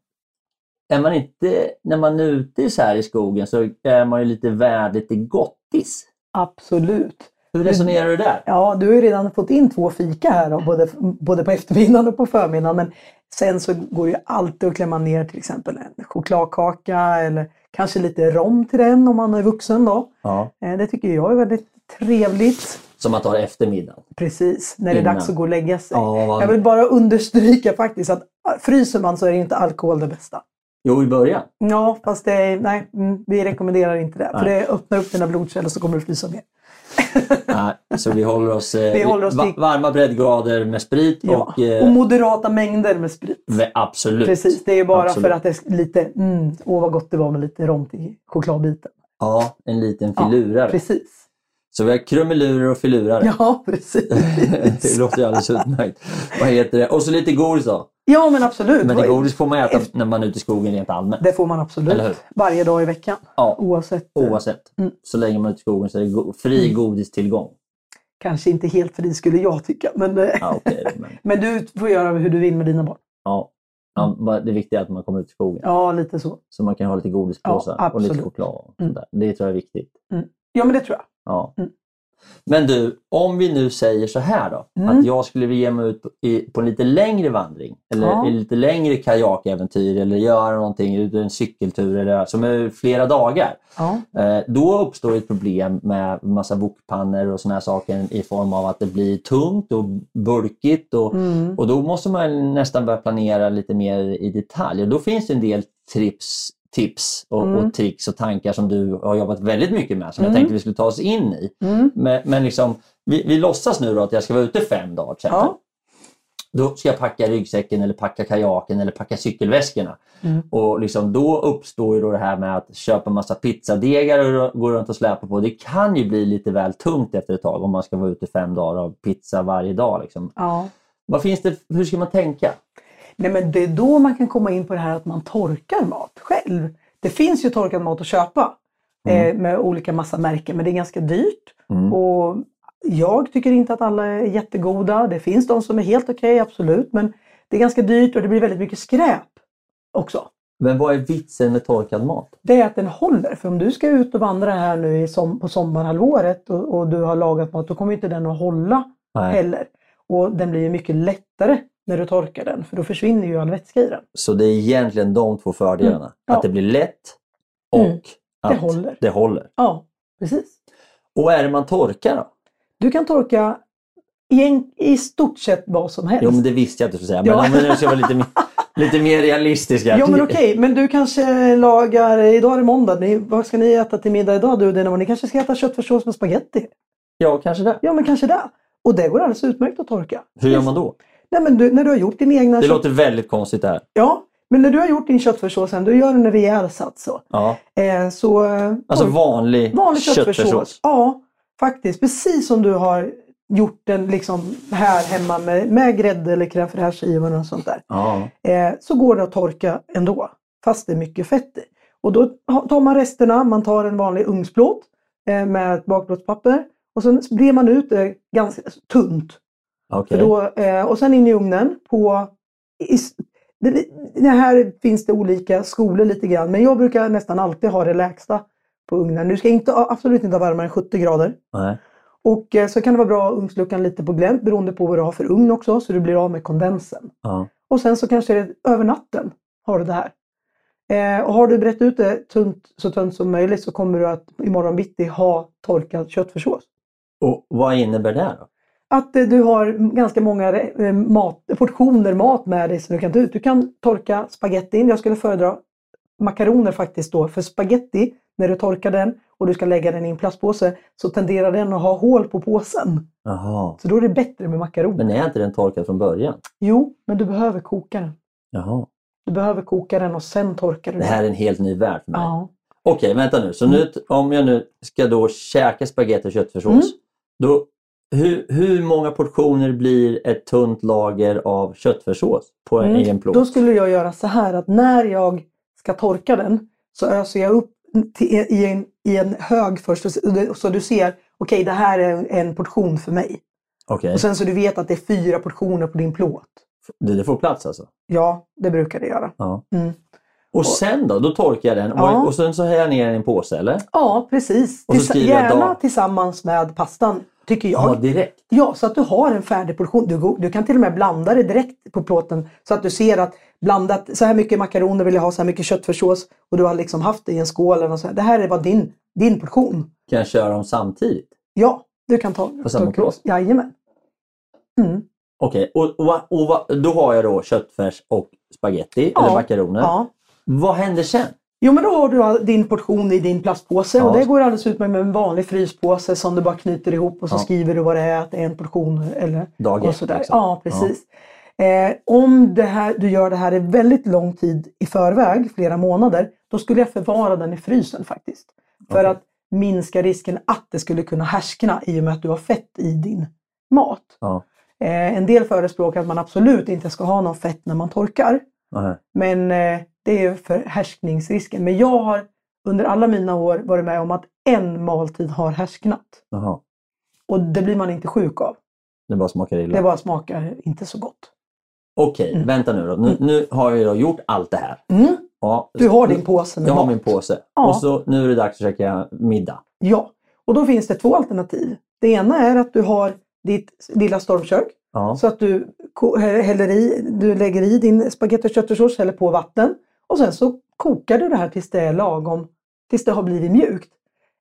Är man inte, när man är ute så här i skogen så är man ju lite värd lite gottis. Absolut. Hur resonerar du där? Ja, du har ju redan fått in två fika här då, både, både på eftermiddagen och på förmiddagen. Men sen så går det ju alltid att klämma ner till exempel en chokladkaka eller kanske lite rom till den om man är vuxen då. Ja. Eh, Det tycker jag är väldigt trevligt. Som man tar eftermiddagen. Precis, när det är Innan. dags att gå och lägga sig. Ja, Jag vill bara understryka faktiskt att fryser man så är inte alkohol det bästa. Jo, i början. Ja, fast det nej, mm, vi rekommenderar inte det. För Nej. det öppnar upp dina blodkärl så kommer du frysa mer. *laughs* Nej, så vi håller oss, eh, Vi håller oss va- varma breddgrader med sprit Ja. och... Eh, Och moderata mängder med sprit. absolut. Precis, det är bara Absolut. för att det är lite, mm, åh vad gott det var med lite rom till chokladbiten. Ja, en liten Ja, filurare. Precis. Så vi har krumelurer och filurare. Ja, precis. *laughs* det låter ju alldeles utmärkt. Vad heter det? Och så lite godis då. Ja, men absolut. Men det godis får man äta när man är ute i skogen rent allmänt. Det får man Eller hur? absolut. Varje dag i veckan. Ja, Oavsett. oavsett. Mm. Så länge man är ute i skogen så är det go- fri godistillgång. Kanske inte helt fri skulle jag tycka. Men, eh, Ja, då, *laughs* men, men du får göra hur du vill med dina barn. ja. Ja, bara det viktiga är att man kommer ut i skogen. Ja, lite så. Så man kan ha lite godispåsar Ja, och lite choklad. Och Mm. Det tror jag är viktigt. Ja, men det tror jag. Ja. Mm. Men du, om vi nu säger så här då. Mm. Att jag skulle vilja ge mig ut på, i, på en lite längre vandring. Eller Ja. lite längre kajakäventyr. Eller göra någonting, en cykeltur. Eller, som är flera dagar. Ja. Eh, då uppstår ett problem med massa wokpannor och såna här saker i form av att det blir tungt och bulkigt. Och, Mm. och då måste man nästan börja planera lite mer i detalj. Och då finns det en del tips, tips och, mm. och tricks och tankar som du har jobbat väldigt mycket med som mm. jag tänkte vi skulle ta oss in i. Mm. Men, men liksom, vi, vi låtsas nu att jag ska vara ute fem dagar till ja. Då ska jag packa ryggsäcken eller packa kajaken eller packa cykelväskorna. Mm. Och liksom då uppstår ju då det här med att köpa massa pizzadegar och gå runt och släpa på. Det kan ju bli lite väl tungt efter ett tag om man ska vara ute fem dagar av pizza varje dag. Liksom. Ja. Vad finns det, hur ska man tänka? Nej, men det är då man kan komma in på det här att man torkar mat själv. Det finns ju torkad mat att köpa mm. eh, med olika massa märken men det är ganska dyrt. Mm. Och jag tycker inte att alla är jättegoda. Det finns de som är helt okej, okay, absolut. Men det är ganska dyrt och det blir väldigt mycket skräp också. Men vad är vitsen med torkad mat? Det är att den håller. För om du ska ut och vandra här nu som, på sommarhalvåret och, och, du har lagat mat, då kommer inte den att hålla Nej. heller. Och den blir mycket lättare när du torkar den, för då försvinner ju all vätska i den. Så det är egentligen de två fördelarna? Mm. Ja. Att det blir lätt och mm. att det håller. det håller? Ja, precis. Och är det man torkar då? Du kan torka i, en, i stort sett vad som helst. Jo, men det visste jag att du skulle säga. Men ja. om nu ska vara lite, *laughs* lite mer realistiska. Ja, men okej. Okay. Men du kanske lagar, idag är det måndag, ni, vad ska ni äta till middag idag du och dina Ni kanske ska äta köttfärssås med spaghetti? Ja, kanske det. Ja, men kanske det. Och det går alldeles utmärkt att torka. Hur gör man då? Nej, men du, när du har gjort din egna... Det kött... låter väldigt konstigt det här. Ja, men när du har gjort din köttfärssås du gör en rejäl sats så. Ja. Eh, så alltså vanlig, vanlig köttfärssås? Ja, faktiskt. Precis som du har gjort den liksom här hemma med, med grädde eller crème fraîche och sånt där. Ja. Eh, så går det att torka ändå, fast det är mycket fett i. Och då tar man resterna, man tar en vanlig ugnsplåt eh, med ett bakplåtspapper och sen brer man ut det ganska tunt. Okay. Då, eh, och sen in i ugnen på... I, det, det, här finns det olika skolor lite grann, men jag brukar nästan alltid ha det lägsta på ugnen. Du ska inte, absolut inte ha varmare än 70 grader. Nej. Och eh, så kan det vara bra att ugnsluckan lite på glänt beroende på vad du har för ugn också, så du blir av med kondensen. Ja. Och sen så kanske det, över natten har du det här. Eh, och har du brett ut det tunt, så tunt som möjligt så kommer du att imorgon bitti ha torkad köttfärssås. Och vad innebär det då? Att eh, du har ganska många eh, mat, portioner mat med dig som du kan ta ut. Du kan torka spagettin. Jag skulle föredra makaroner faktiskt då. För spaghetti, när du torkar den och du ska lägga den i en plastpåse så tenderar den att ha hål på påsen. Jaha. Så då är det bättre med makaroner. Men är inte den torkad från början? Jo, men du behöver koka den. Jaha. Du behöver koka den och sen torkar du den. Det här är en helt ny värld för mig. Ja. Okej, vänta nu. Så nu, mm. om jag nu ska då käka spagetti och köttfärssås. Mm. Då hur, hur många portioner blir ett tunt lager av köttfärssås på en, mm. en plåt? Då skulle jag göra så här att när jag ska torka den så öser jag upp till, i, en, i en hög först så du ser, okej okay, det här är en portion för mig. Okay. Och sen så du vet att det är fyra portioner på din plåt. Det, det får plats alltså? Ja, det brukar det göra. Ja. Mm. Och sen då? Då torkar jag den ja. och sen så häller jag ner den i en påse eller? Ja, precis. Och så Gärna dag... tillsammans med pastan tycker jag. Ja, direkt? Ja, så att du har en färdig portion. Du, du kan till och med blanda det direkt på plåten så att du ser att blandat, så här mycket makaroner vill jag ha, så här mycket köttfärssås och du har liksom haft det i en skål. Och så här. Det här är bara din, din portion. Kan jag köra dem samtidigt? Ja, du kan ta På samma plåt? Jajamän. Mm. Okej, okay. och, och, och, då har jag då köttfärs och spaghetti ja. eller makaroner. Ja. Vad händer sen? Jo men då har du din portion i din plastpåse ja. och det går alldeles utmärkt med en vanlig fryspåse som du bara knyter ihop och så ja. skriver du vad det är, att det är en portion eller Dag och sådär. Liksom. Ja precis. Ja. Eh, om det här, du gör det här i väldigt lång tid i förväg, flera månader, då skulle jag förvara den i frysen faktiskt. För okay. att minska risken att det skulle kunna härskna i och med att du har fett i din mat. Eh, en del förespråkar att man absolut inte ska ha någon fett när man torkar. Men eh, det är för härskningsrisken. Men jag har under alla mina år varit med om att en måltid har härsknat. Aha. Och det blir man inte sjuk av. Det bara smakar illa? Det bara smakar inte så gott. Okej, mm. vänta nu då. Nu, mm. nu har jag gjort allt det här. Mm. Ja, du har din påse med Jag mat. har min påse. Ja. Och så nu är det dags att käka middag. Ja, och då finns det två alternativ. Det ena är att du har ditt lilla stormkök. Ja. Så att du, häller i, du lägger i din spagetti och köttfärssås, häller på vatten. Och sen så kokar du det här tills det är lagom, tills det har blivit mjukt.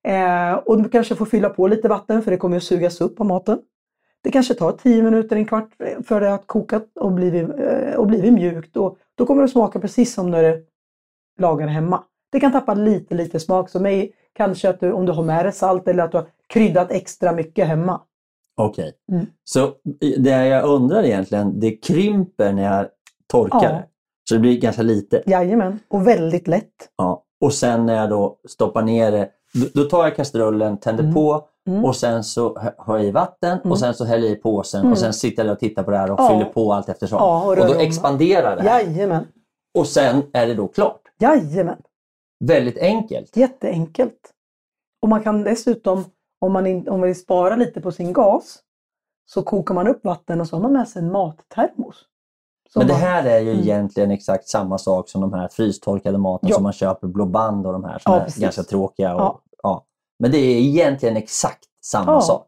Eh, och du kanske får fylla på lite vatten för det kommer att sugas upp av maten. Det kanske tar 10 minuter, en kvart för det att koka och blivit, eh, och blivit mjukt. Och då kommer det smaka precis som när du lagar hemma. Det kan tappa lite, lite smak. Så mig, kanske att du, om du har med dig salt eller att du har kryddat extra mycket hemma. Okej. Mm. Så det jag undrar egentligen, det krymper när jag torkar Ja. Så det blir ganska lite. Jajamän, och väldigt lätt. Ja. Och sen när jag då stoppar ner det, då, tar jag kastrullen, tänder Mm. på Mm. och sen så har jag i vatten Mm. och sen så häller jag i påsen Mm. och sen sitter jag och tittar på det här och Ja. fyller på allt eftersom. Ja, och och då expanderar det här. Jajamän, Och sen är det då klart. jajamän. Väldigt enkelt. Jätteenkelt. Och man kan dessutom, om man, in, om man vill spara lite på sin gas, så kokar man upp vatten och så har man med sig en mattermos. Som Men det här är ju Mm. egentligen exakt samma sak som de här frystorkade maten Ja. som man köper Blå Band och de här som Ja, är precis. ganska tråkiga. Och, Ja. ja. Men det är egentligen exakt samma sak.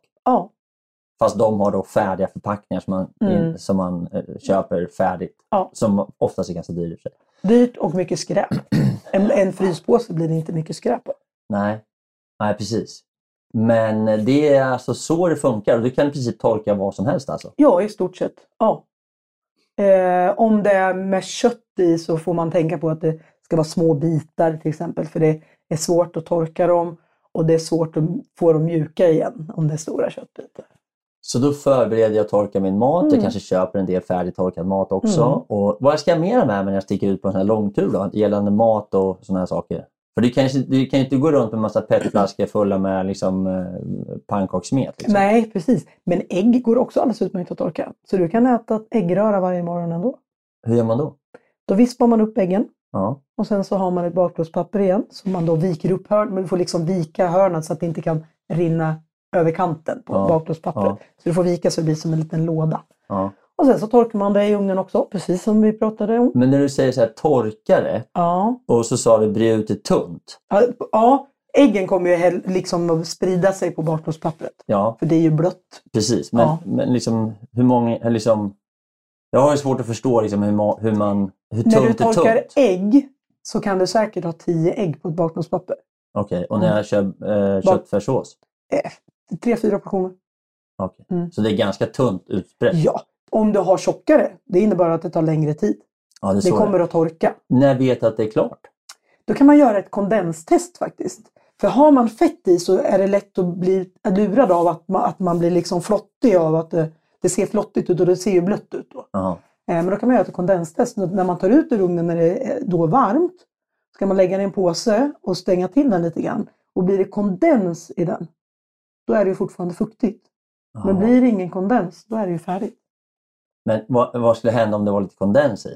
Fast de har då färdiga förpackningar som man, Mm. som man eh, köper färdigt. Som oftast är ganska dyrt. dyrt och mycket skräp. *clears throat* En, en fryspåse blir det inte mycket skräp på. Nej. Nej, precis. Men det är alltså så det funkar och du kan i princip torka vad som helst alltså. Ja, i stort sett. Ja. Eh, om det är med kött i så får man tänka på att det ska vara små bitar till exempel. För det är svårt att torka dem och det är svårt att få dem mjuka igen om det är stora köttbitar. Så då förbereder jag och torkar min mat. Jag Mm. kanske köper en del färdigtorkad mat också. Mm. Och vad ska jag mer med mig när jag sticker ut på en sån här långtur då? Gällande mat och såna här saker. För du kan, du kan inte gå runt med en massa petflaskor fulla med liksom, eh, pannkakssmet. Liksom. Nej, precis. Men ägg går också alldeles utmärkt att torka. Så du kan äta äggröra varje morgon ändå. Hur gör man då? Då vispar man upp äggen Ja. och sen så har man ett bakplåtspapper igen som man då viker upp hörn, men du får liksom vika hörnen så att det inte kan rinna över kanten på Ja, bakplåtspappret. ja. Så du får vika så det blir som en liten låda. Ja. Och sen så torkar man det i ugnen också, precis som vi pratade om. Men när du säger så här torka det Ja, och så sa du bre ut det tunt. ja, ja äggen kommer ju liksom att sprida sig på bakplåtspappret. Ja, För det är ju blött. precis. Men, Ja. men liksom, hur många... Liksom, jag har ju svårt att förstå liksom, hur, hur, man, hur När du tunt är torkar tunt. ägg så kan du säkert ha tio ägg på ett bakplåtspapper. Okej, och när jag kör eh, köttfärssås? Eh, tre, fyra portioner. Okej. Mm. Så det är ganska tunt utbrett? Ja, om du har tjockare, det innebär att det tar längre tid. Ja, det Det kommer att torka. När vet du att det är klart? Då kan man göra ett kondenstest faktiskt. För har man fett i så är det lätt att bli lurad av att man, att man blir liksom flottig av att det, det ser flottigt ut och det ser ju blött ut. Då. Eh, Men då kan man göra ett kondenstest. När man tar ut ur ugnen när det är då är varmt ska man lägga den i en påse och stänga till den lite grann. Och blir det kondens i den, då är det ju fortfarande fuktigt. Men Jaha. blir det ingen kondens, då är det ju färdigt. Men vad, vad skulle hända om det var lite kondens i?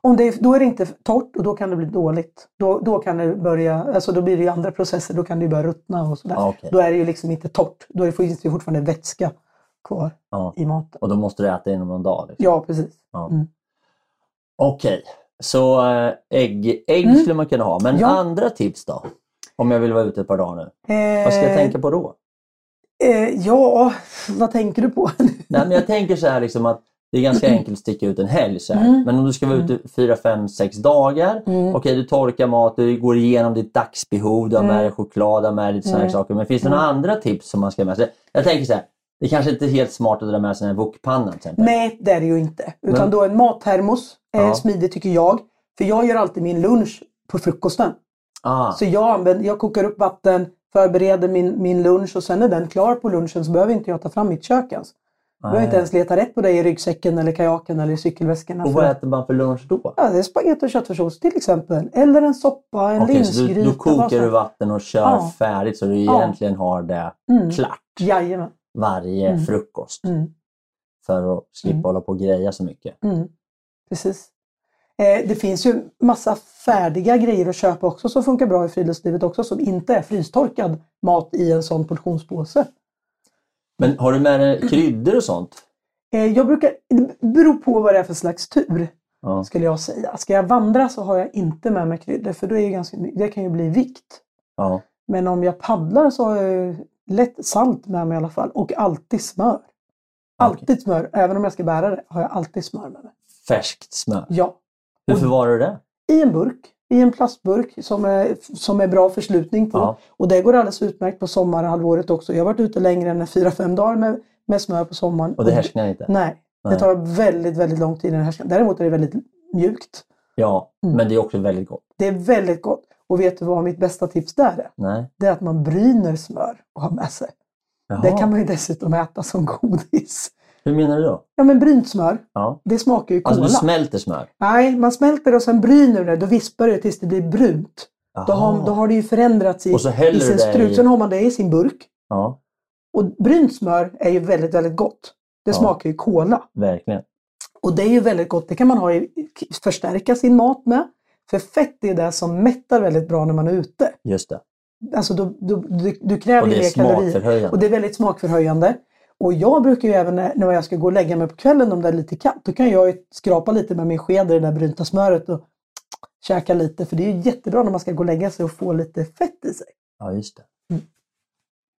Om det, då är det inte torrt och då kan det bli dåligt. Då, då kan det börja, alltså då blir det andra processer, då kan det börja ruttna och sådär. Ja, okej. Då är det ju liksom inte torrt. Då finns det fortfarande vätska kvar Ja. i maten. Och då måste du äta inom någon dag? Liksom. Ja, precis. Ja. Mm. Okej, så äh, ägg, ägg Mm. skulle man kunna ha. Men Ja. andra tips då? Om jag vill vara ute ett par dagar nu. Vad ska jag Eh, tänka på då? Eh, ja, vad tänker du på? *laughs* Nej, men jag tänker så här liksom att det är ganska enkelt att sticka ut en helg. Så. Mm. Men om du ska vara ute fyra, fem, sex dagar. Mm. Okej, du torkar mat, du går igenom ditt dagsbehov, du har med dig choklad, du har med dig här Mm. saker. Men finns det några andra tips som man ska ha med sig? Jag tänker så här, det kanske inte är helt smart att dra med sig en wokpanna till. Nej, det är det ju inte. Utan Men- då en mattermos är Ja. smidigt tycker jag. För jag gör alltid min lunch på frukosten. Ah, Så jag, använder, jag kokar upp vatten, förbereder min, min lunch och sen är den klar på lunchen så behöver inte jag ta fram mitt kök ens. Jag behöver inte ens leta rätt på det i ryggsäcken eller kajaken eller i cykelväskorna. Och vad äter man för lunch då? Ja, det är spagetti och köttfärssås till exempel. Eller en soppa, en du, linsgryta. då kokar du vatten och kör Ja. färdigt så du Ja. egentligen har det Mm. klart Jajamän. varje Mm. frukost. Mm. För att slippa Mm. hålla på och greja så mycket. Mm. Precis. Eh, det finns ju massa färdiga grejer att köpa också som funkar bra i friluftslivet också som inte är frystorkad mat i en sån portionspåse. Men har du med dig kryddor och sånt? Eh, jag brukar, det beror på vad det är för slags tur Ja. skulle jag säga. Ska jag vandra så har jag inte med mig kryddor för då är det, ganska, det kan ju bli vikt. ja. Men om jag paddlar så har jag lätt salt med mig i alla fall och alltid smör. Alltid smör. Även om jag ska bära det har jag alltid smör med mig. Färskt smör. Ja. Hur förvarar du det? I en burk. I en plastburk som är, som är bra förslutning på. Ja. Och det går alldeles utmärkt på sommarhalvåret också. Jag har varit ute längre än 4-5 dagar med, med smör på sommaren. Och det härsknar inte? Nej, Nej. det tar väldigt, väldigt lång tid innan det härsknar. Däremot är det väldigt mjukt. Ja, Mm. men det är också väldigt gott. Det är väldigt gott. Och vet du vad mitt bästa tips där är? Nej. Det är att man bryner smör och har med sig. Jaha. Det kan man ju dessutom äta som godis. Hur menar du då? Ja men brynt smör, Ja. det smakar ju Alltså kola. du smälter smör? Nej, man smälter och sen bryner det. Då vispar det tills det blir brunt. Då har, då har det ju förändrats i, Och så i sin strut. i- Sen har man det i sin burk. Ja, Och brynt smör är ju väldigt, väldigt gott. Det Ja. smakar ju kola. verkligen. Och det är ju väldigt gott. Det kan man ha i, förstärka sin mat med. För fett är det som mättar väldigt bra när man är ute. Just det. Alltså då, då, du, du kräver Och det ju är mer kalorier. smakförhöjande. Och det är väldigt smakförhöjande. Och jag brukar ju även när, jag ska gå och lägga mig på kvällen om det är lite kallt, då kan jag skrapa lite med min sked i det där brynta smöret och käka lite. För det är jättebra när man ska gå och lägga sig och få lite fett i sig. Ja, just det. Mm.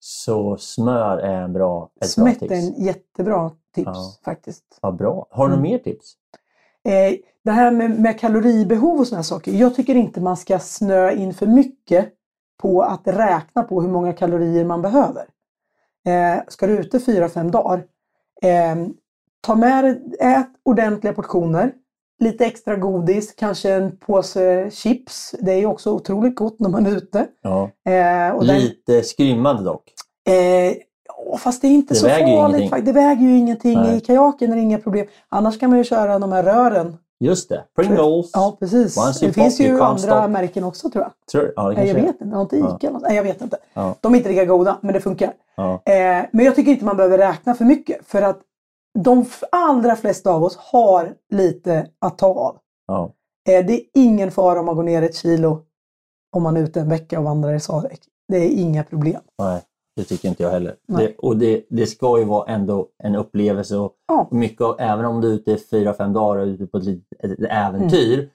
Så smör är en bra, ett bra Smätt tips. är en jättebra tips Ja. faktiskt. Ja, bra. Har du Mm. något mer tips? Eh, det här med, med kaloribehov och sådana saker. Jag tycker inte man ska snöa in för mycket på att räkna på hur många kalorier man behöver. Eh, ska du ute 4-5 dagar, eh, ta med dig, ät ordentliga portioner. Lite extra godis, kanske en påse chips. Det är ju också otroligt gott när man är ute. Ja. Eh, och den- Lite skrymmande dock. Eh, fast det är inte Det så farligt. Det väger ju ingenting. Nej. I kajaken är det inga problem. Annars kan man ju köra de här rören. Just det. Pringles. Ja, precis. Once Det finns ju andra märken också tror jag. Tror, ja, det jag vet inte. Har inte Ja. Ica något? Nej, jag vet inte. Ja. De är inte lika goda, men det funkar. Ja. Eh, men jag tycker inte man behöver räkna för mycket. För att de allra flesta av oss har lite att ta av. Ja. Eh, det är ingen fara om man går ner ett kilo om man är ute en vecka och vandrar i Sarek. Det är inga problem. Nej, det tycker inte jag heller. Det, och det, det ska ju vara ändå en upplevelse. Och Ja. mycket, av- även om du är ute fyra, fem dagar och ute på ett, litet- ett, ett äventyr.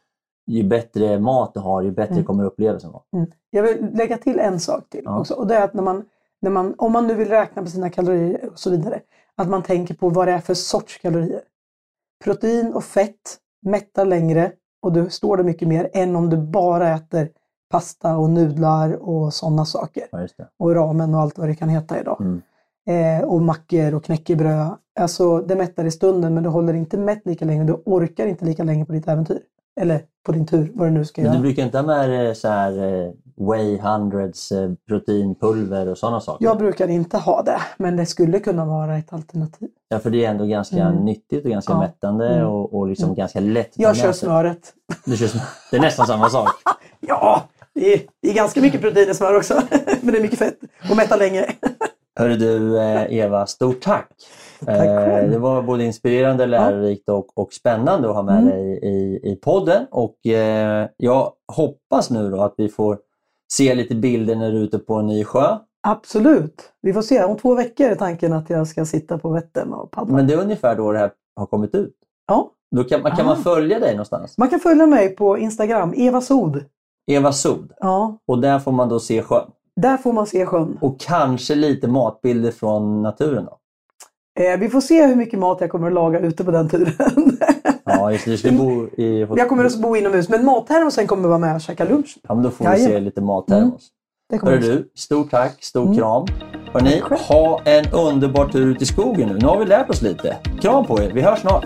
Ju bättre mat du har, ju bättre Mm. kommer upplevelsen vara. Mm. Jag vill lägga till en sak till Ja. också. Och det är att när man, när man, om man nu vill räkna på sina kalorier och så vidare, att man tänker på vad det är för sorts kalorier. Protein och fett mättar längre och du står det mycket mer än om du bara äter pasta och nudlar och sådana saker. Ja. Och ramen och allt vad det kan heta idag. Mm. Eh, och mackor och knäckebröd. Alltså det mättar i stunden men du håller inte mätt lika länge. Du orkar inte lika länge på ditt äventyr. Eller på din tur, vad du nu ska Men du göra. brukar inte ha med så här, eh, Way Hundreds eh, proteinpulver och sådana saker? Jag brukar inte ha det, men det skulle kunna vara ett alternativ. Ja, för det är ändå ganska Mm. nyttigt och ganska Ja. mättande Mm. och, och liksom Mm. ganska lätt Jag kör smöret. Du kör. Det är nästan samma sak. *laughs* Ja, det är, det är ganska mycket protein i smör också. *laughs* men det är mycket fett och mättar länge. Hörru du eh, Eva, stort tack! Tack. Eh, Det var både inspirerande, lärorikt och, och spännande att ha med Mm. dig i, i podden. Och eh, jag hoppas nu då att vi får se lite bilder när du är ute på en ny sjö. Absolut. Vi får se. Om två veckor är tanken att jag ska sitta på Vättern och paddla. Men det är ungefär då det här har kommit ut. Ja, Då kan, man, kan man Ah. följa dig någonstans? man kan följa mig på Instagram, Eva Sod. Eva Sod. Ja, Och där får man då se sjön. där får man se sjön. Och kanske lite matbilder från naturen då. Eh, vi får se hur mycket mat jag kommer att laga ute på den turen. Ja, just det. Bo i... *laughs* jag kommer att bo inomhus, men mattermosen kommer vara med och käka lunch. Ja, men då får vi Jajamän. se lite mattermos. Hörru du, stort tack, stor Mm. kram. Hörrni, ha en underbar tur ut i skogen nu. Nu har vi lärt oss lite. Kram på er, vi hörs snart.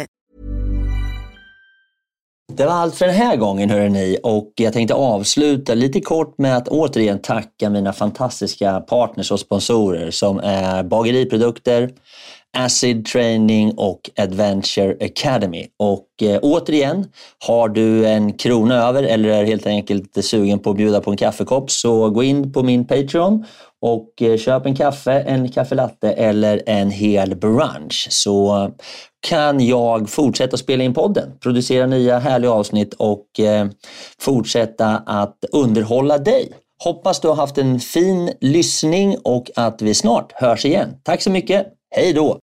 Det var allt för den här gången hörrni. Och jag tänkte avsluta lite kort med att återigen tacka mina fantastiska partners och sponsorer som är Bageriprodukter, Acid Training och Adventure Academy. Och eh, återigen, har du en krona över eller är helt enkelt sugen på att bjuda på en kaffekopp så gå in på min Patreon och eh, köp en kaffe, en kaffelatte eller en hel brunch så eh, kan jag fortsätta spela in podden, producera nya härliga avsnitt och eh, fortsätta att underhålla dig. Hoppas du har haft en fin lyssning och att vi snart hörs igen. Tack så mycket. Hej då!